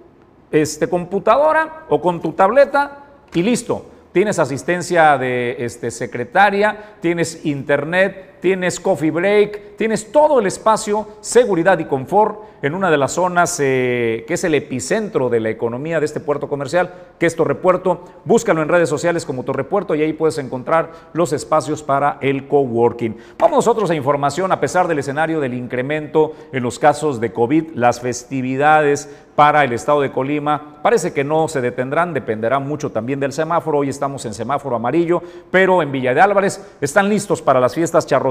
este, computadora o con tu tableta y listo. Tienes asistencia de este, secretaria, tienes internet, tienes coffee break, tienes todo el espacio, seguridad y confort en una de las zonas eh, que es el epicentro de la economía de este puerto comercial, que es Torrepuerto. Búscalo en redes sociales como Torrepuerto y ahí puedes encontrar los espacios para el coworking. Vamos nosotros a información, a pesar del escenario del incremento en los casos de COVID, las festividades para el estado de Colima parece que no se detendrán, dependerá mucho también del semáforo. Hoy estamos en semáforo amarillo, pero en Villa de Álvarez están listos para las fiestas charro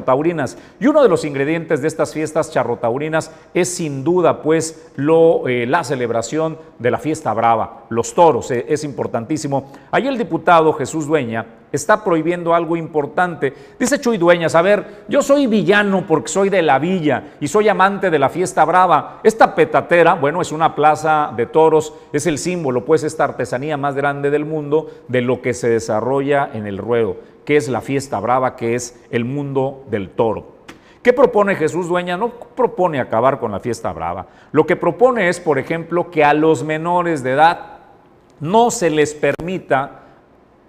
Y uno de los ingredientes de estas fiestas charrotaurinas es sin duda pues lo, eh, la celebración de la fiesta brava, los toros, eh, es importantísimo. Ahí el diputado Jesús Dueña está prohibiendo algo importante. Dice Chuy Dueñas, a ver, yo soy villano porque soy de la villa y soy amante de la fiesta brava. Esta petatera, bueno, es una plaza de toros, es el símbolo, pues, esta artesanía más grande del mundo de lo que se desarrolla en el ruedo qué es la fiesta brava, que es el mundo del toro. ¿Qué propone Jesús Dueña? No propone acabar con la fiesta brava. Lo que propone es, por ejemplo, que a los menores de edad no se les permita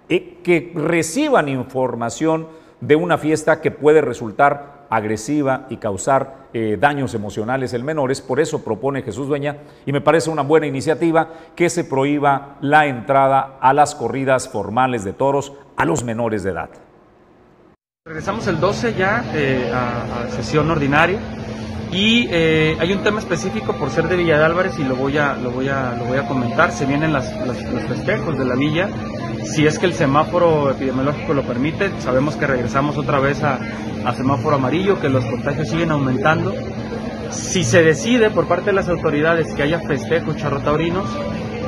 eh, que reciban información de una fiesta que puede resultar agresiva y causar eh, daños emocionales en menores. Por eso propone Jesús Dueña y me parece una buena iniciativa que se prohíba la entrada a las corridas formales de toros a los menores de edad. Regresamos el 12 ya eh, a, sesión ordinaria y eh, hay un tema específico por ser de Villa de Álvarez y lo voy a, lo voy a, lo voy a comentar. Se vienen los festejos de la villa. Si es que el semáforo epidemiológico lo permite, sabemos que regresamos otra vez a, semáforo amarillo, que los contagios siguen aumentando. Si se decide por parte de las autoridades que haya festejos charrotaurinos,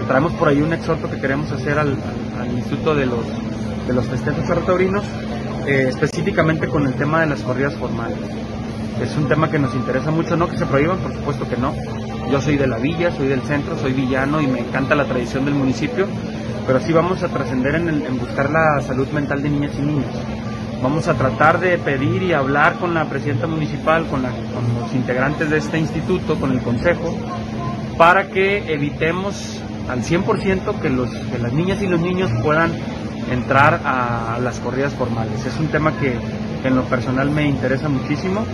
traemos por ahí un exhorto que queremos hacer al, Instituto de los de los festejos taurinos, eh, específicamente con el tema de las corridas formales. Es un tema que nos interesa mucho, no que se prohíban, por supuesto que no. Yo soy de la villa, soy del centro, soy villano y me encanta la tradición del municipio, pero sí vamos a trascender en, buscar la salud mental de niñas y niños. Vamos a tratar de pedir y hablar con la presidenta municipal, con, los integrantes de este instituto, con el consejo, para que evitemos al 100% que, que las niñas y los niños puedan entrar a las corridas formales. Es un tema que, en lo personal me interesa muchísimo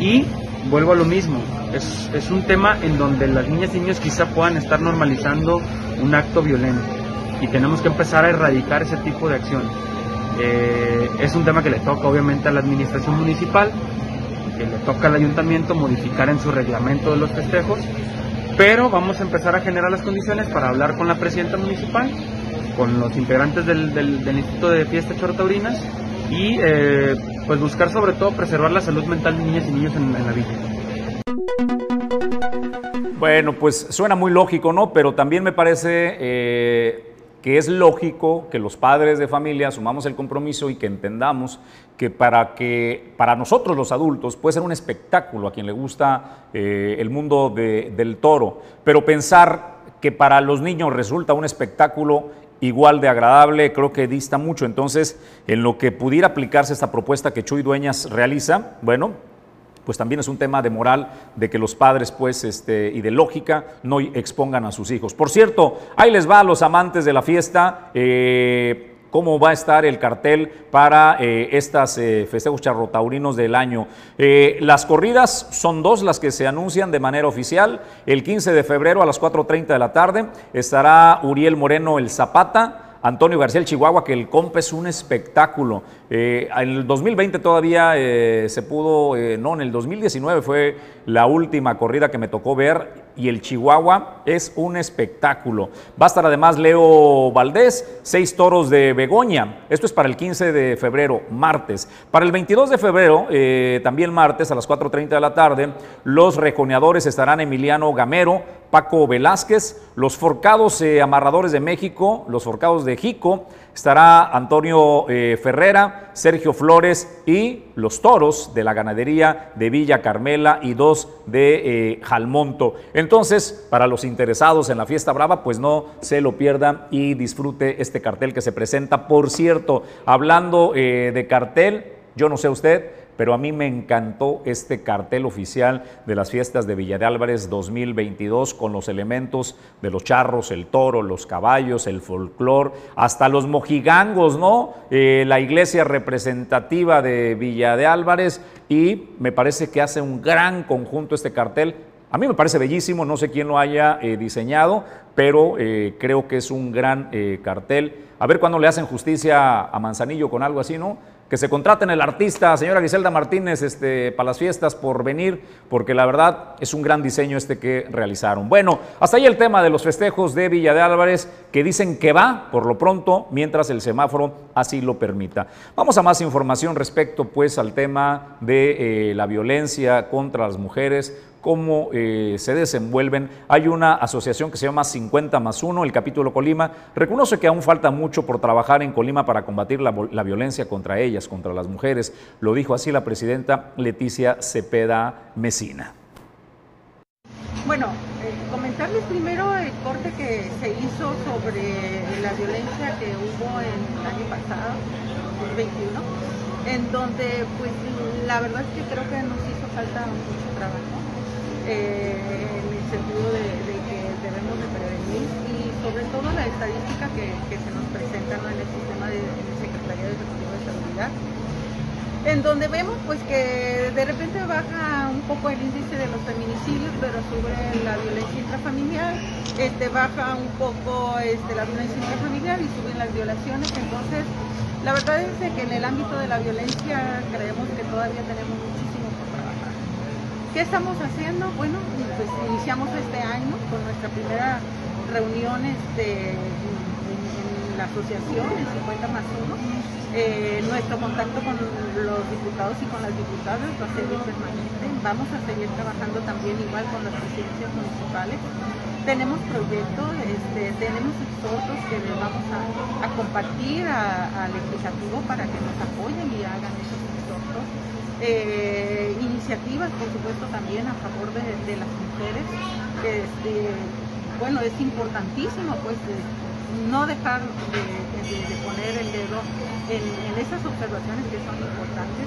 y vuelvo a lo mismo, es, es un tema en donde las niñas y niños quizá puedan estar normalizando un acto violento y tenemos que empezar a erradicar ese tipo de acciones. Eh, es un tema que le toca obviamente a la administración municipal, que le toca al ayuntamiento modificar en su reglamento de los festejos, pero vamos a empezar a generar las condiciones para hablar con la presidenta municipal, con los integrantes del, del, Instituto de Fiestas Chorotaurinas y eh, pues buscar sobre todo preservar la salud mental de niñas y niños en, la villa. Bueno, pues suena muy lógico, ¿no? Pero también me parece eh, que es lógico que los padres de familia asumamos el compromiso y que entendamos que para que para nosotros los adultos puede ser un espectáculo a quien le gusta eh, el mundo del toro, pero pensar que para los niños resulta un espectáculo igual de agradable, creo que dista mucho. Entonces, en lo que pudiera aplicarse esta propuesta que Chuy Dueñas realiza, bueno, pues también es un tema de moral, de que los padres, pues, este, y de lógica, no expongan a sus hijos. Por cierto, ahí les va a los amantes de la fiesta. Eh, cómo va a estar el cartel para eh, estas eh, festejos charrotaurinos del año. las corridas son dos las que se anuncian de manera oficial. El 15 de febrero a las 4.30 de la tarde estará Uriel Moreno el Zapata. Antonio García el Chihuahua, que el compa es un espectáculo. Eh, en el 2020 todavía eh, se pudo, eh, no, en el 2019 fue la última corrida que me tocó ver y el Chihuahua es un espectáculo. Va a estar además Leo Valdés, seis toros de Begoña. Esto es para el 15 de febrero, martes. Para el 22 de febrero, también martes a las 4.30 de la tarde, los reconeadores estarán Emiliano Gamero, Paco Velázquez, los forcados amarradores de México, los forcados de Jico, estará Antonio eh, Ferrera, Sergio Flores y los toros de la ganadería de Villa Carmela y dos de eh, Jalmonto. Entonces, para los interesados en la fiesta brava, pues no se lo pierdan y disfrute este cartel que se presenta. Por cierto, hablando eh, de cartel, yo no sé usted, pero a mí me encantó este cartel oficial de las fiestas de Villa de Álvarez 2022 con los elementos de los charros, el toro, los caballos, el folclor, hasta los mojigangos, ¿no? Eh, la iglesia representativa de Villa de Álvarez y me parece que hace un gran conjunto este cartel. A mí me parece bellísimo, no sé quién lo haya eh, diseñado, pero eh, creo que es un gran cartel. A ver cuándo le hacen justicia a Manzanillo con algo así, ¿no? Que se contraten el artista, señora Griselda Martínez, este, para las fiestas por venir, porque la verdad es un gran diseño este que realizaron. Bueno, hasta ahí el tema de los festejos de Villa de Álvarez, que dicen que va por lo pronto, mientras el semáforo así lo permita. Vamos a más información respecto pues al tema de eh, la violencia contra las mujeres cómo eh, se desenvuelven. Hay una asociación que se llama 50 más 1, el capítulo Colima, reconoce que aún falta mucho por trabajar en Colima para combatir la, violencia contra ellas, contra las mujeres. Lo dijo así la presidenta Leticia Cepeda Mesina. Bueno, eh, comentarles primero el corte que se hizo sobre la violencia que hubo el año pasado, 2021, en donde pues la verdad es que creo que nos hizo falta mucho trabajo eh, en el sentido de, que debemos de prevenir y sobre todo la estadística que, se nos presenta en el sistema de, Secretaría de de Seguridad, en donde vemos pues que de repente baja un poco el índice de los feminicidios, pero sobre la violencia intrafamiliar, este, baja un poco este, la violencia intrafamiliar y suben las violaciones, entonces la verdad es que en el ámbito de la violencia creemos que todavía tenemos muchísimo ¿Qué estamos haciendo? Bueno, pues iniciamos este año con nuestra primera reunión este, en, la asociación, en 50 más 1. Eh, nuestro contacto con los diputados y con las diputadas va a ser permanente. Vamos a seguir trabajando también igual con las presidencias municipales. Tenemos proyectos, este, tenemos exhortos que les vamos a, compartir al legislativo para que nos apoyen y hagan esos exhortos eh, iniciativas, por supuesto, también a favor de, las mujeres. Este, bueno, es importantísimo, pues, no dejar de, poner el dedo en, esas observaciones que son importantes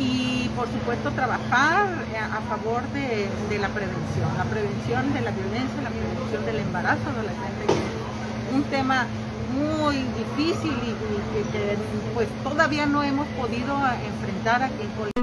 y por supuesto trabajar a, favor de, la prevención, la prevención de la violencia, la prevención del embarazo adolescente, un tema muy difícil y, que pues todavía no hemos podido enfrentar aquí en.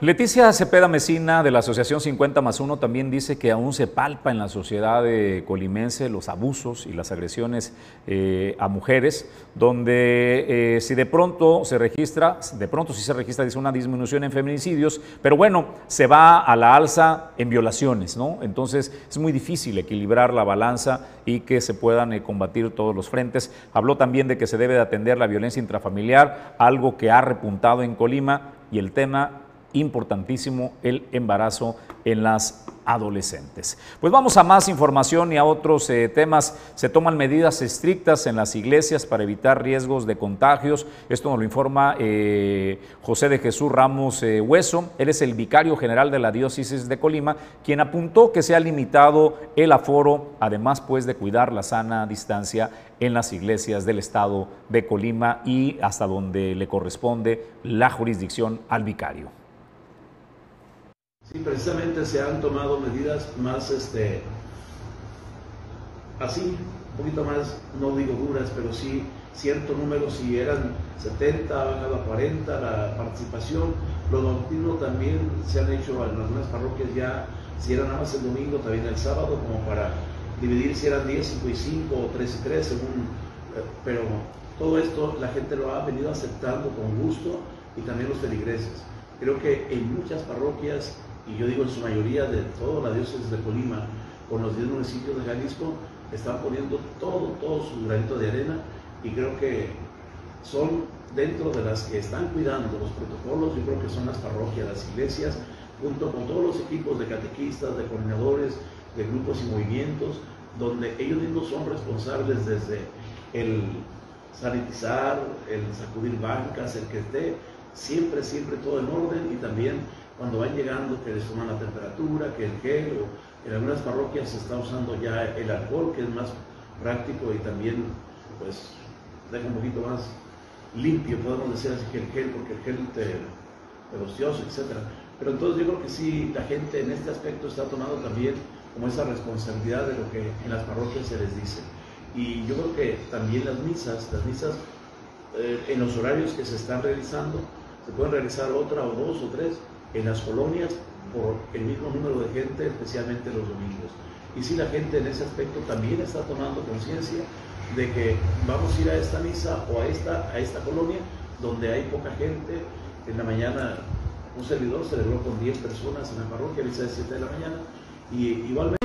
Leticia Cepeda Mesina de la Asociación 50 más 1 también dice que aún se palpa en la sociedad colimense los abusos y las agresiones eh, a mujeres, donde eh, si de pronto se registra, de pronto sí se registra, dice una disminución en feminicidios, pero bueno, se va a la alza en violaciones, ¿no? Entonces es muy difícil equilibrar la balanza y que se puedan eh, combatir todos los frentes. Habló también de que se debe de atender la violencia intrafamiliar, algo que ha repuntado en Colima y el tema importantísimo, el embarazo en las adolescentes. Pues vamos a más información y a otros eh, temas. Se toman medidas estrictas en las iglesias para evitar riesgos de contagios. Esto nos lo informa eh, José de Jesús Ramos eh, Hueso. Él es el vicario general de la diócesis de Colima, quien apuntó que se ha limitado el aforo, además pues de cuidar la sana distancia en las iglesias del estado de Colima y hasta donde le corresponde la jurisdicción al vicario. Sí, precisamente se han tomado medidas más, este, así, un poquito más, no digo duras, pero sí cierto número, si eran 70, ha bajado a 40 la participación. Lo nocturno también se han hecho en algunas parroquias ya, si era nada más el domingo, también el sábado, como para dividir si eran 10, 5 y 5 o 3 y 3, según, eh, pero todo esto la gente lo ha venido aceptando con gusto y también los feligreses. Creo que en muchas parroquias y yo digo en su mayoría de toda la diócesis de Colima, con los 10 municipios de Jalisco, están poniendo todo, todo su granito de arena y creo que son dentro de las que están cuidando los protocolos, yo creo que son las parroquias, las iglesias, junto con todos los equipos de catequistas, de coordinadores, de grupos y movimientos, donde ellos mismos son responsables desde el sanitizar, el sacudir bancas, el que esté siempre, siempre todo en orden y también cuando van llegando que les toman la temperatura, que el gel, o en algunas parroquias se está usando ya el alcohol, que es más práctico y también pues deja un poquito más limpio, podemos decir así que el gel, porque el gel te, te etc. Pero entonces yo creo que sí, la gente en este aspecto está tomando también como esa responsabilidad de lo que en las parroquias se les dice. Y yo creo que también las misas, las misas eh, en los horarios que se están realizando, se pueden realizar otra o dos o tres, en las colonias por el mismo número de gente, especialmente los domingos. Y si la gente en ese aspecto también está tomando conciencia de que vamos a ir a esta misa o a esta, a esta colonia donde hay poca gente. En la mañana un servidor celebró con 10 personas en la parroquia, misa de 7 de la mañana, y igualmente...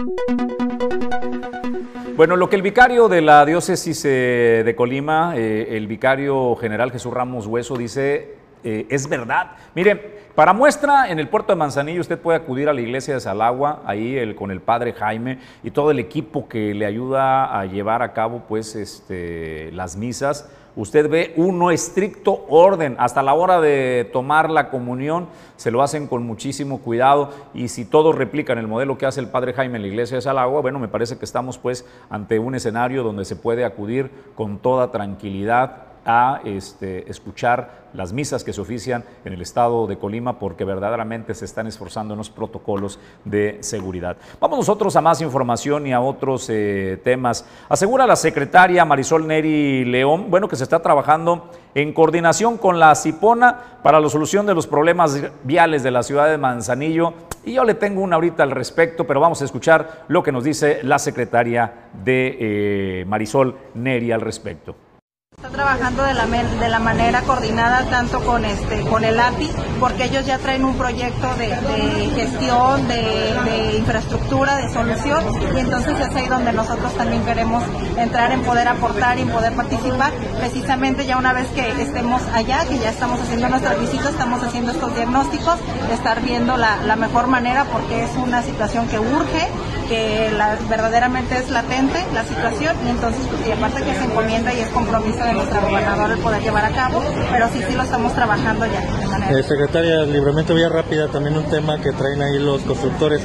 Bueno, lo que el vicario de la diócesis eh, de Colima, eh, el vicario general Jesús Ramos Hueso, dice eh, es verdad. Mire, para muestra, en el puerto de Manzanillo usted puede acudir a la iglesia de Salagua, ahí con el padre Jaime y todo el equipo que le ayuda a llevar a cabo pues, este, las misas. Usted ve uno estricto orden, hasta la hora de tomar la comunión se lo hacen con muchísimo cuidado y si todos replican el modelo que hace el padre Jaime en la iglesia de Salagua, bueno, me parece que estamos pues ante un escenario donde se puede acudir con toda tranquilidad a este, escuchar las misas que se ofician en el estado de Colima porque verdaderamente se están esforzando en los protocolos de seguridad. Vamos nosotros a más información y a otros eh, temas. Asegura la secretaria Marisol Neri León, bueno, que se está trabajando en coordinación con la CIPONA para la solución de los problemas viales de la ciudad de Manzanillo. Y yo le tengo una ahorita al respecto, pero vamos a escuchar lo que nos dice la secretaria de eh, Marisol Neri al respecto. Está trabajando de la, de la manera coordinada tanto con este con el API, porque ellos ya traen un proyecto de, gestión, de, infraestructura, de solución, y entonces es ahí donde nosotros también queremos entrar en poder aportar y poder participar. Precisamente ya una vez que estemos allá, que ya estamos haciendo nuestras visitas, estamos haciendo estos diagnósticos, estar viendo la mejor manera, porque es una situación que urge que la, verdaderamente es latente la situación y entonces pues, y aparte que se encomienda y es compromiso de nuestra gobernadora el poder llevar a cabo, pero sí, sí lo estamos trabajando ya. De eh, secretaria, libramiento vía rápida, también un tema que traen ahí los constructores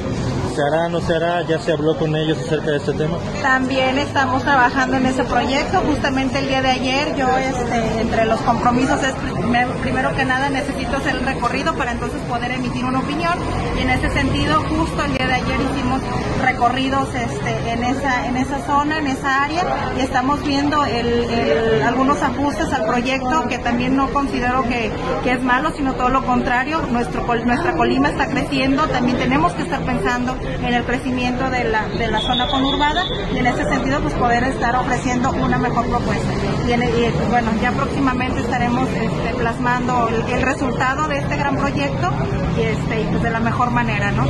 ¿Se hará, no se hará? ¿Ya se habló con ellos acerca de este tema? También estamos trabajando en ese proyecto. Justamente el día de ayer yo, este, entre los compromisos es primero, primero que nada necesito hacer el recorrido para entonces poder emitir una opinión. Y en ese sentido, justo el día de ayer hicimos recorridos este, en, esa, en esa zona, en esa área, y estamos viendo el, algunos ajustes al proyecto que también no considero que, que es malo, sino todo lo contrario. Nuestro, nuestra Colima está creciendo, también tenemos que estar pensando en el crecimiento de la, de la zona conurbada y en ese sentido pues poder estar ofreciendo una mejor propuesta. Y, bueno, ya próximamente estaremos este, plasmando el, resultado de este gran proyecto y, este, pues de la mejor manera, ¿no?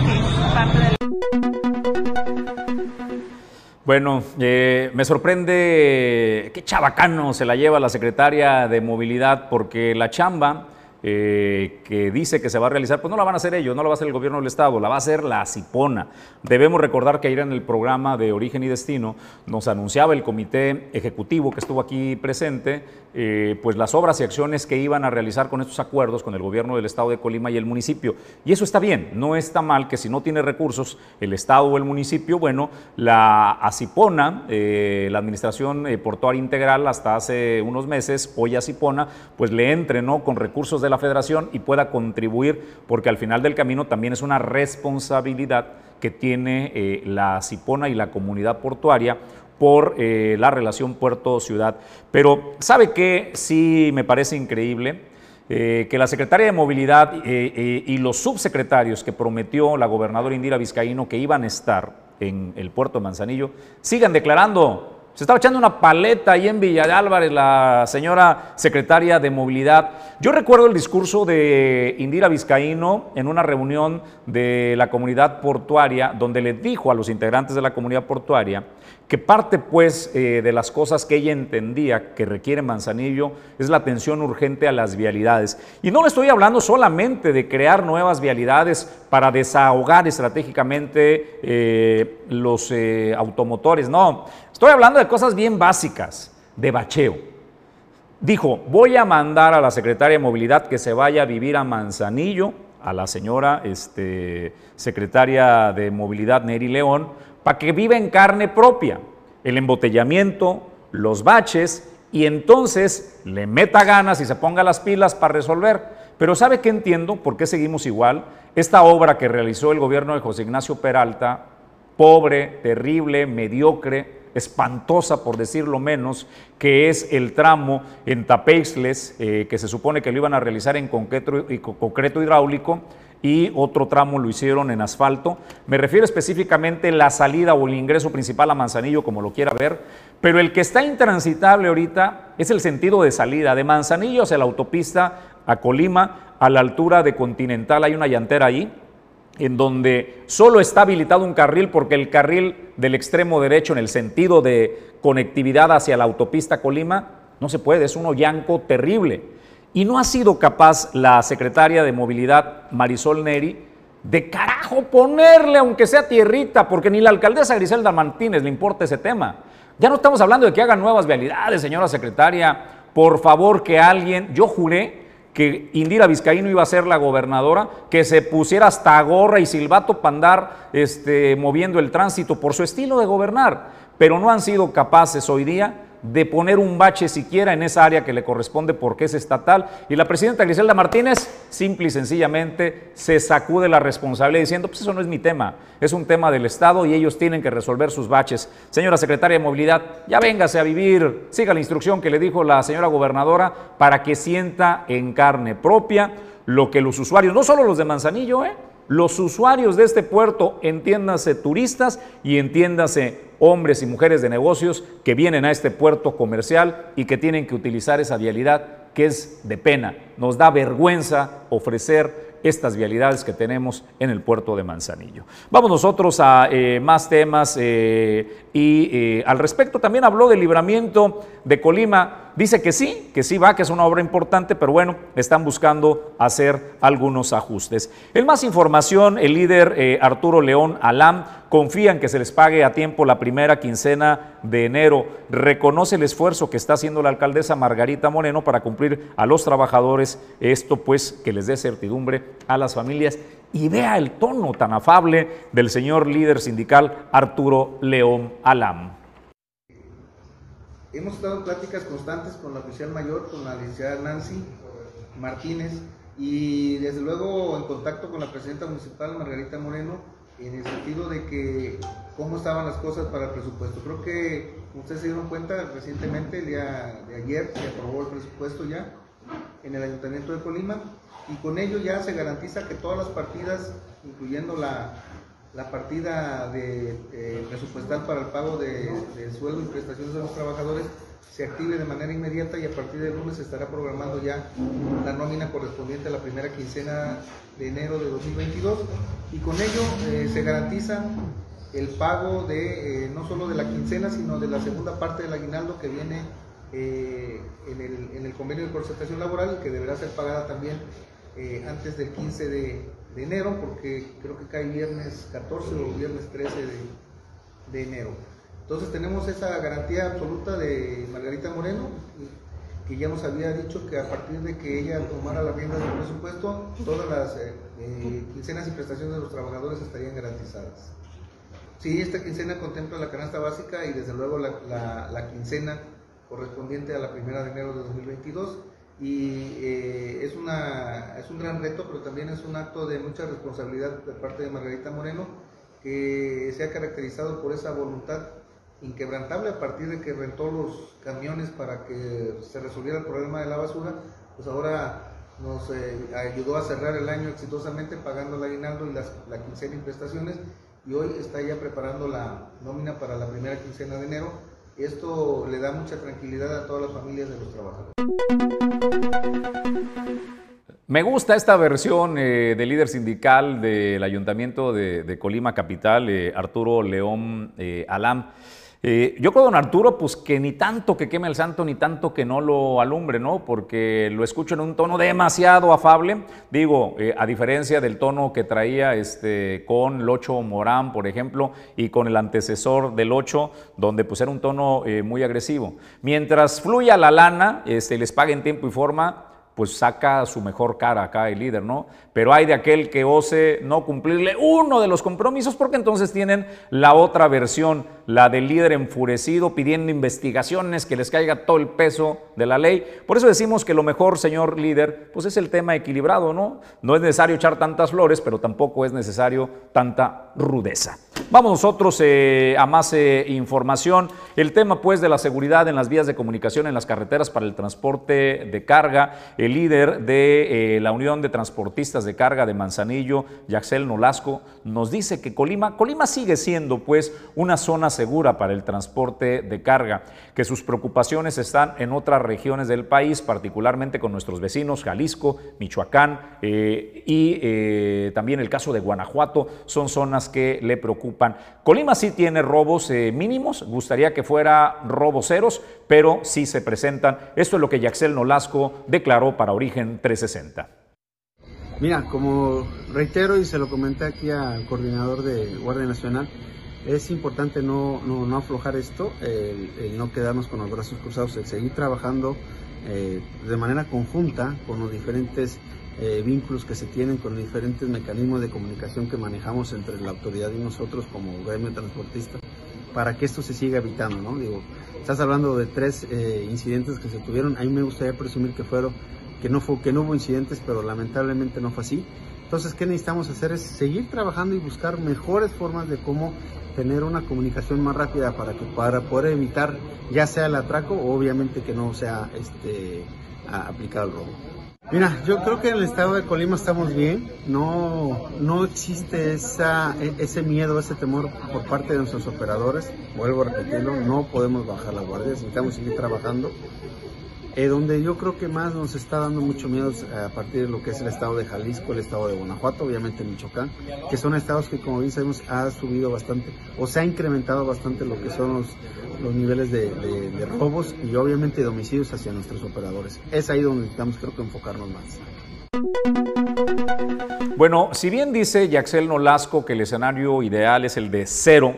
Bueno, eh, me sorprende qué chabacano se la lleva la secretaria de Movilidad porque la chamba eh, que dice que se va a realizar, pues no la van a hacer ellos, no la va a hacer el gobierno del Estado, la va a hacer la CIPONA. Debemos recordar que ayer en el programa de Origen y Destino nos anunciaba el comité ejecutivo que estuvo aquí presente, eh, pues las obras y acciones que iban a realizar con estos acuerdos con el gobierno del Estado de Colima y el municipio. Y eso está bien, no está mal que si no tiene recursos el Estado o el municipio, bueno, la ACIPONA, eh, la Administración Portuaria Integral, hasta hace unos meses, hoy ACIPONA, pues le entre con recursos de la federación y pueda contribuir, porque al final del camino también es una responsabilidad que tiene eh, la Cipona y la comunidad portuaria por eh, la relación puerto-ciudad. Pero ¿sabe qué? Sí me parece increíble eh, que la secretaria de Movilidad y los subsecretarios que prometió la gobernadora Indira Vizcaíno que iban a estar en el puerto de Manzanillo sigan declarando se estaba echando una paleta ahí en Villa de Álvarez, la señora secretaria de Movilidad. Yo recuerdo el discurso de Indira Vizcaíno en una reunión de la comunidad portuaria, donde le dijo a los integrantes de la comunidad portuaria que parte pues eh, de las cosas que ella entendía que requiere Manzanillo es la atención urgente a las vialidades. Y no le estoy hablando solamente de crear nuevas vialidades para desahogar estratégicamente eh, los eh, automotores, no, estoy hablando de cosas bien básicas, de bacheo. Dijo, voy a mandar a la secretaria de Movilidad que se vaya a vivir a Manzanillo, a la señora este, secretaria de Movilidad Neri León, para que viva en carne propia el embotellamiento, los baches y entonces le meta ganas y se ponga las pilas para resolver. Pero ¿sabe qué entiendo? ¿Por qué seguimos igual? Esta obra que realizó el gobierno de José Ignacio Peralta, pobre, terrible, mediocre, espantosa por decirlo menos, que es el tramo en Tapeixles, eh, que se supone que lo iban a realizar en concreto, concreto hidráulico, y otro tramo lo hicieron en asfalto. Me refiero específicamente la salida o el ingreso principal a Manzanillo, como lo quiera ver, pero el que está intransitable ahorita es el sentido de salida de Manzanillo hacia la autopista a Colima, a la altura de Continental, hay una llantera ahí, en donde solo está habilitado un carril porque el carril del extremo derecho en el sentido de conectividad hacia la autopista Colima no se puede, es un hoyanco terrible. Y no ha sido capaz la secretaria de Movilidad, Marisol Neri, de carajo ponerle, aunque sea tierrita, porque ni la alcaldesa Griselda Martínez le importa ese tema. Ya no estamos hablando de que hagan nuevas vialidades, señora secretaria. Por favor, que alguien, yo juré que Indira Vizcaíno iba a ser la gobernadora, que se pusiera hasta gorra y silbato para andar este, moviendo el tránsito por su estilo de gobernar, pero no han sido capaces hoy día de poner un bache siquiera en esa área que le corresponde porque es estatal. Y la presidenta Griselda Martínez, simple y sencillamente, se sacude la responsabilidad diciendo, pues eso no es mi tema, es un tema del Estado y ellos tienen que resolver sus baches. Señora secretaria de Movilidad, ya véngase a vivir, siga la instrucción que le dijo la señora gobernadora para que sienta en carne propia lo que los usuarios, no solo los de Manzanillo, ¿eh? Los usuarios de este puerto, entiéndase turistas y entiéndase hombres y mujeres de negocios que vienen a este puerto comercial y que tienen que utilizar esa vialidad que es de pena. Nos da vergüenza ofrecer estas vialidades que tenemos en el puerto de Manzanillo. Vamos nosotros a eh, más temas eh, y eh, al respecto también habló del libramiento de Colima. Dice que sí, que sí va, que es una obra importante, pero bueno, están buscando hacer algunos ajustes. En más información, el líder eh, Arturo León Alam confía en que se les pague a tiempo la primera quincena de enero. Reconoce el esfuerzo que está haciendo la alcaldesa Margarita Moreno para cumplir a los trabajadores esto, pues que les dé certidumbre a las familias y vea el tono tan afable del señor líder sindical Arturo León Alam. Hemos estado en pláticas constantes con la oficial mayor, con la licenciada Nancy Martínez y desde luego en contacto con la presidenta municipal Margarita Moreno en el sentido de que cómo estaban las cosas para el presupuesto. Creo que ustedes se dieron cuenta recientemente, el día de ayer, se aprobó el presupuesto ya en el Ayuntamiento de Colima y con ello ya se garantiza que todas las partidas, incluyendo la, la partida de, eh, presupuestal para el pago de, de, sueldo y prestaciones de los trabajadores, se active de manera inmediata y a partir del lunes estará programando ya la nómina correspondiente a la primera quincena de enero de 2022 y con ello eh, se garantiza el pago de eh, no solo de la quincena, sino de la segunda parte del aguinaldo que viene en, el, en, el, convenio de concertación laboral, que deberá ser pagada también antes del 15 de, de, enero, porque creo que cae viernes 14 o viernes 13 de, de, enero. Entonces tenemos esa garantía absoluta de Margarita Moreno, que ya nos había dicho que a partir de que ella tomara la rienda del presupuesto, todas las eh, eh, quincenas y prestaciones de los trabajadores estarían garantizadas. Sí, esta quincena contempla la canasta básica y desde luego la, la, la quincena correspondiente a la primera de enero de 2022 y eh, es, una, es un gran reto, pero también es un acto de mucha responsabilidad de parte de Margarita Moreno, que se ha caracterizado por esa voluntad inquebrantable a partir de que rentó los camiones para que se resolviera el problema de la basura, pues ahora nos eh, ayudó a cerrar el año exitosamente pagando el aguinaldo y las, la quincena y prestaciones y hoy está ya preparando la nómina para la primera quincena de enero esto le da mucha tranquilidad a todas las familias de los trabajadores. Me gusta esta versión eh, del líder sindical del Ayuntamiento de, Colima Capital, eh, Arturo León eh, Alam. Eh, yo creo, don Arturo, pues que ni tanto que queme el santo, ni tanto que no lo alumbre, ¿no? Porque lo escucho en un tono demasiado afable. Digo, eh, a diferencia del tono que traía este, con Locho Morán, por ejemplo, y con el antecesor del 8, donde pues era un tono eh, muy agresivo. Mientras fluya la lana, este, les pague en tiempo y forma, pues saca su mejor cara acá el líder, ¿no? Pero hay de aquel que ose no cumplirle uno de los compromisos porque entonces tienen la otra versión, la del líder enfurecido pidiendo investigaciones, que les caiga todo el peso de la ley. Por eso decimos que lo mejor, señor líder, pues es el tema equilibrado, ¿no? No es necesario echar tantas flores, pero tampoco es necesario tanta rudeza. Vamos nosotros eh, a más eh, información. El tema pues de la seguridad en las vías de comunicación en las carreteras para el transporte de carga. El líder de eh, la Unión de Transportistas de Carga de Manzanillo, Yaxel Nolasco, nos dice que Colima, Colima sigue siendo pues una zona segura para el transporte de carga, que sus preocupaciones están en otras regiones del país, particularmente con nuestros vecinos Jalisco, Michoacán y también el caso de Guanajuato, son zonas que le preocupan. Colima sí tiene robos eh, mínimos, gustaría que fuera robos ceros, pero sí se presentan. Esto es lo que Yaxel Nolasco declaró para Origen 360. Mira, como reitero y se lo comenté aquí al coordinador de Guardia Nacional, es importante no, no, no aflojar esto, el, el, no quedarnos con los brazos cruzados, el seguir trabajando eh, de manera conjunta con los diferentes eh, vínculos que se tienen con los diferentes mecanismos de comunicación que manejamos entre la autoridad y nosotros como gremio transportista para que esto se siga evitando, ¿no? Digo, estás hablando de tres eh, incidentes que se tuvieron, a mí me gustaría presumir que fueron, que no fue, que no hubo incidentes, pero lamentablemente no fue así. Entonces, ¿qué necesitamos hacer? Es seguir trabajando y buscar mejores formas de cómo tener una comunicación más rápida para que para poder evitar ya sea el atraco o obviamente que no sea este aplicado el robo. Mira, yo creo que en el estado de Colima estamos bien, no, no existe esa, ese miedo, ese temor por parte de nuestros operadores, vuelvo a repetirlo, no podemos bajar la guardia, necesitamos seguir trabajando. Eh, donde yo creo que más nos está dando mucho miedo a partir de lo que es el estado de Jalisco, el estado de Guanajuato, obviamente Michoacán, que son estados que como bien sabemos ha subido bastante o se ha incrementado bastante lo que son los, niveles de, de robos y obviamente de homicidios hacia nuestros operadores. Es ahí donde necesitamos creo que enfocarnos más. Bueno, si bien dice Yaxel Nolasco que el escenario ideal es el de cero,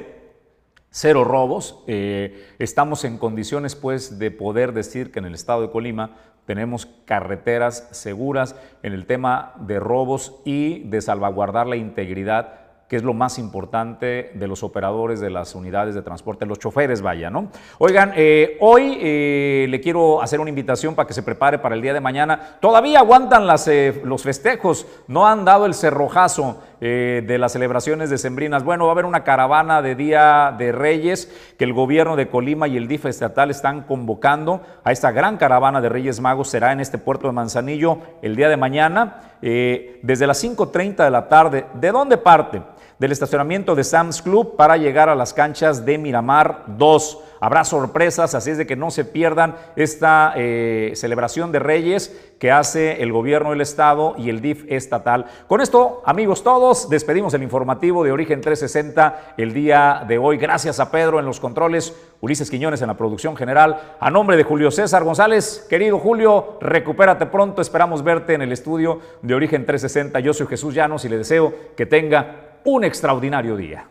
cero robos, eh, estamos en condiciones pues de poder decir que en el estado de Colima tenemos carreteras seguras en el tema de robos y de salvaguardar la integridad que es lo más importante de los operadores de las unidades de transporte, los choferes, vaya, ¿no? Oigan, eh, hoy eh, le quiero hacer una invitación para que se prepare para el día de mañana. Todavía aguantan las, los festejos, no han dado el cerrojazo de las celebraciones de Sembrinas. Bueno, va a haber una caravana de Día de Reyes que el gobierno de Colima y el DIF estatal están convocando a esta gran caravana de Reyes Magos. Será en este puerto de Manzanillo el día de mañana, desde las 5.30 de la tarde. ¿De dónde parte? del estacionamiento de Sam's Club para llegar a las canchas de Miramar 2. Habrá sorpresas, así es de que no se pierdan esta eh, celebración de Reyes que hace el gobierno del Estado y el DIF estatal. Con esto, amigos todos, despedimos el informativo de Origen 360 el día de hoy. Gracias a Pedro en los controles, Ulises Quiñones en la producción general. A nombre de Julio César González, querido Julio, recupérate pronto. Esperamos verte en el estudio de Origen 360. Yo soy Jesús Llanos y le deseo que tenga un extraordinario día.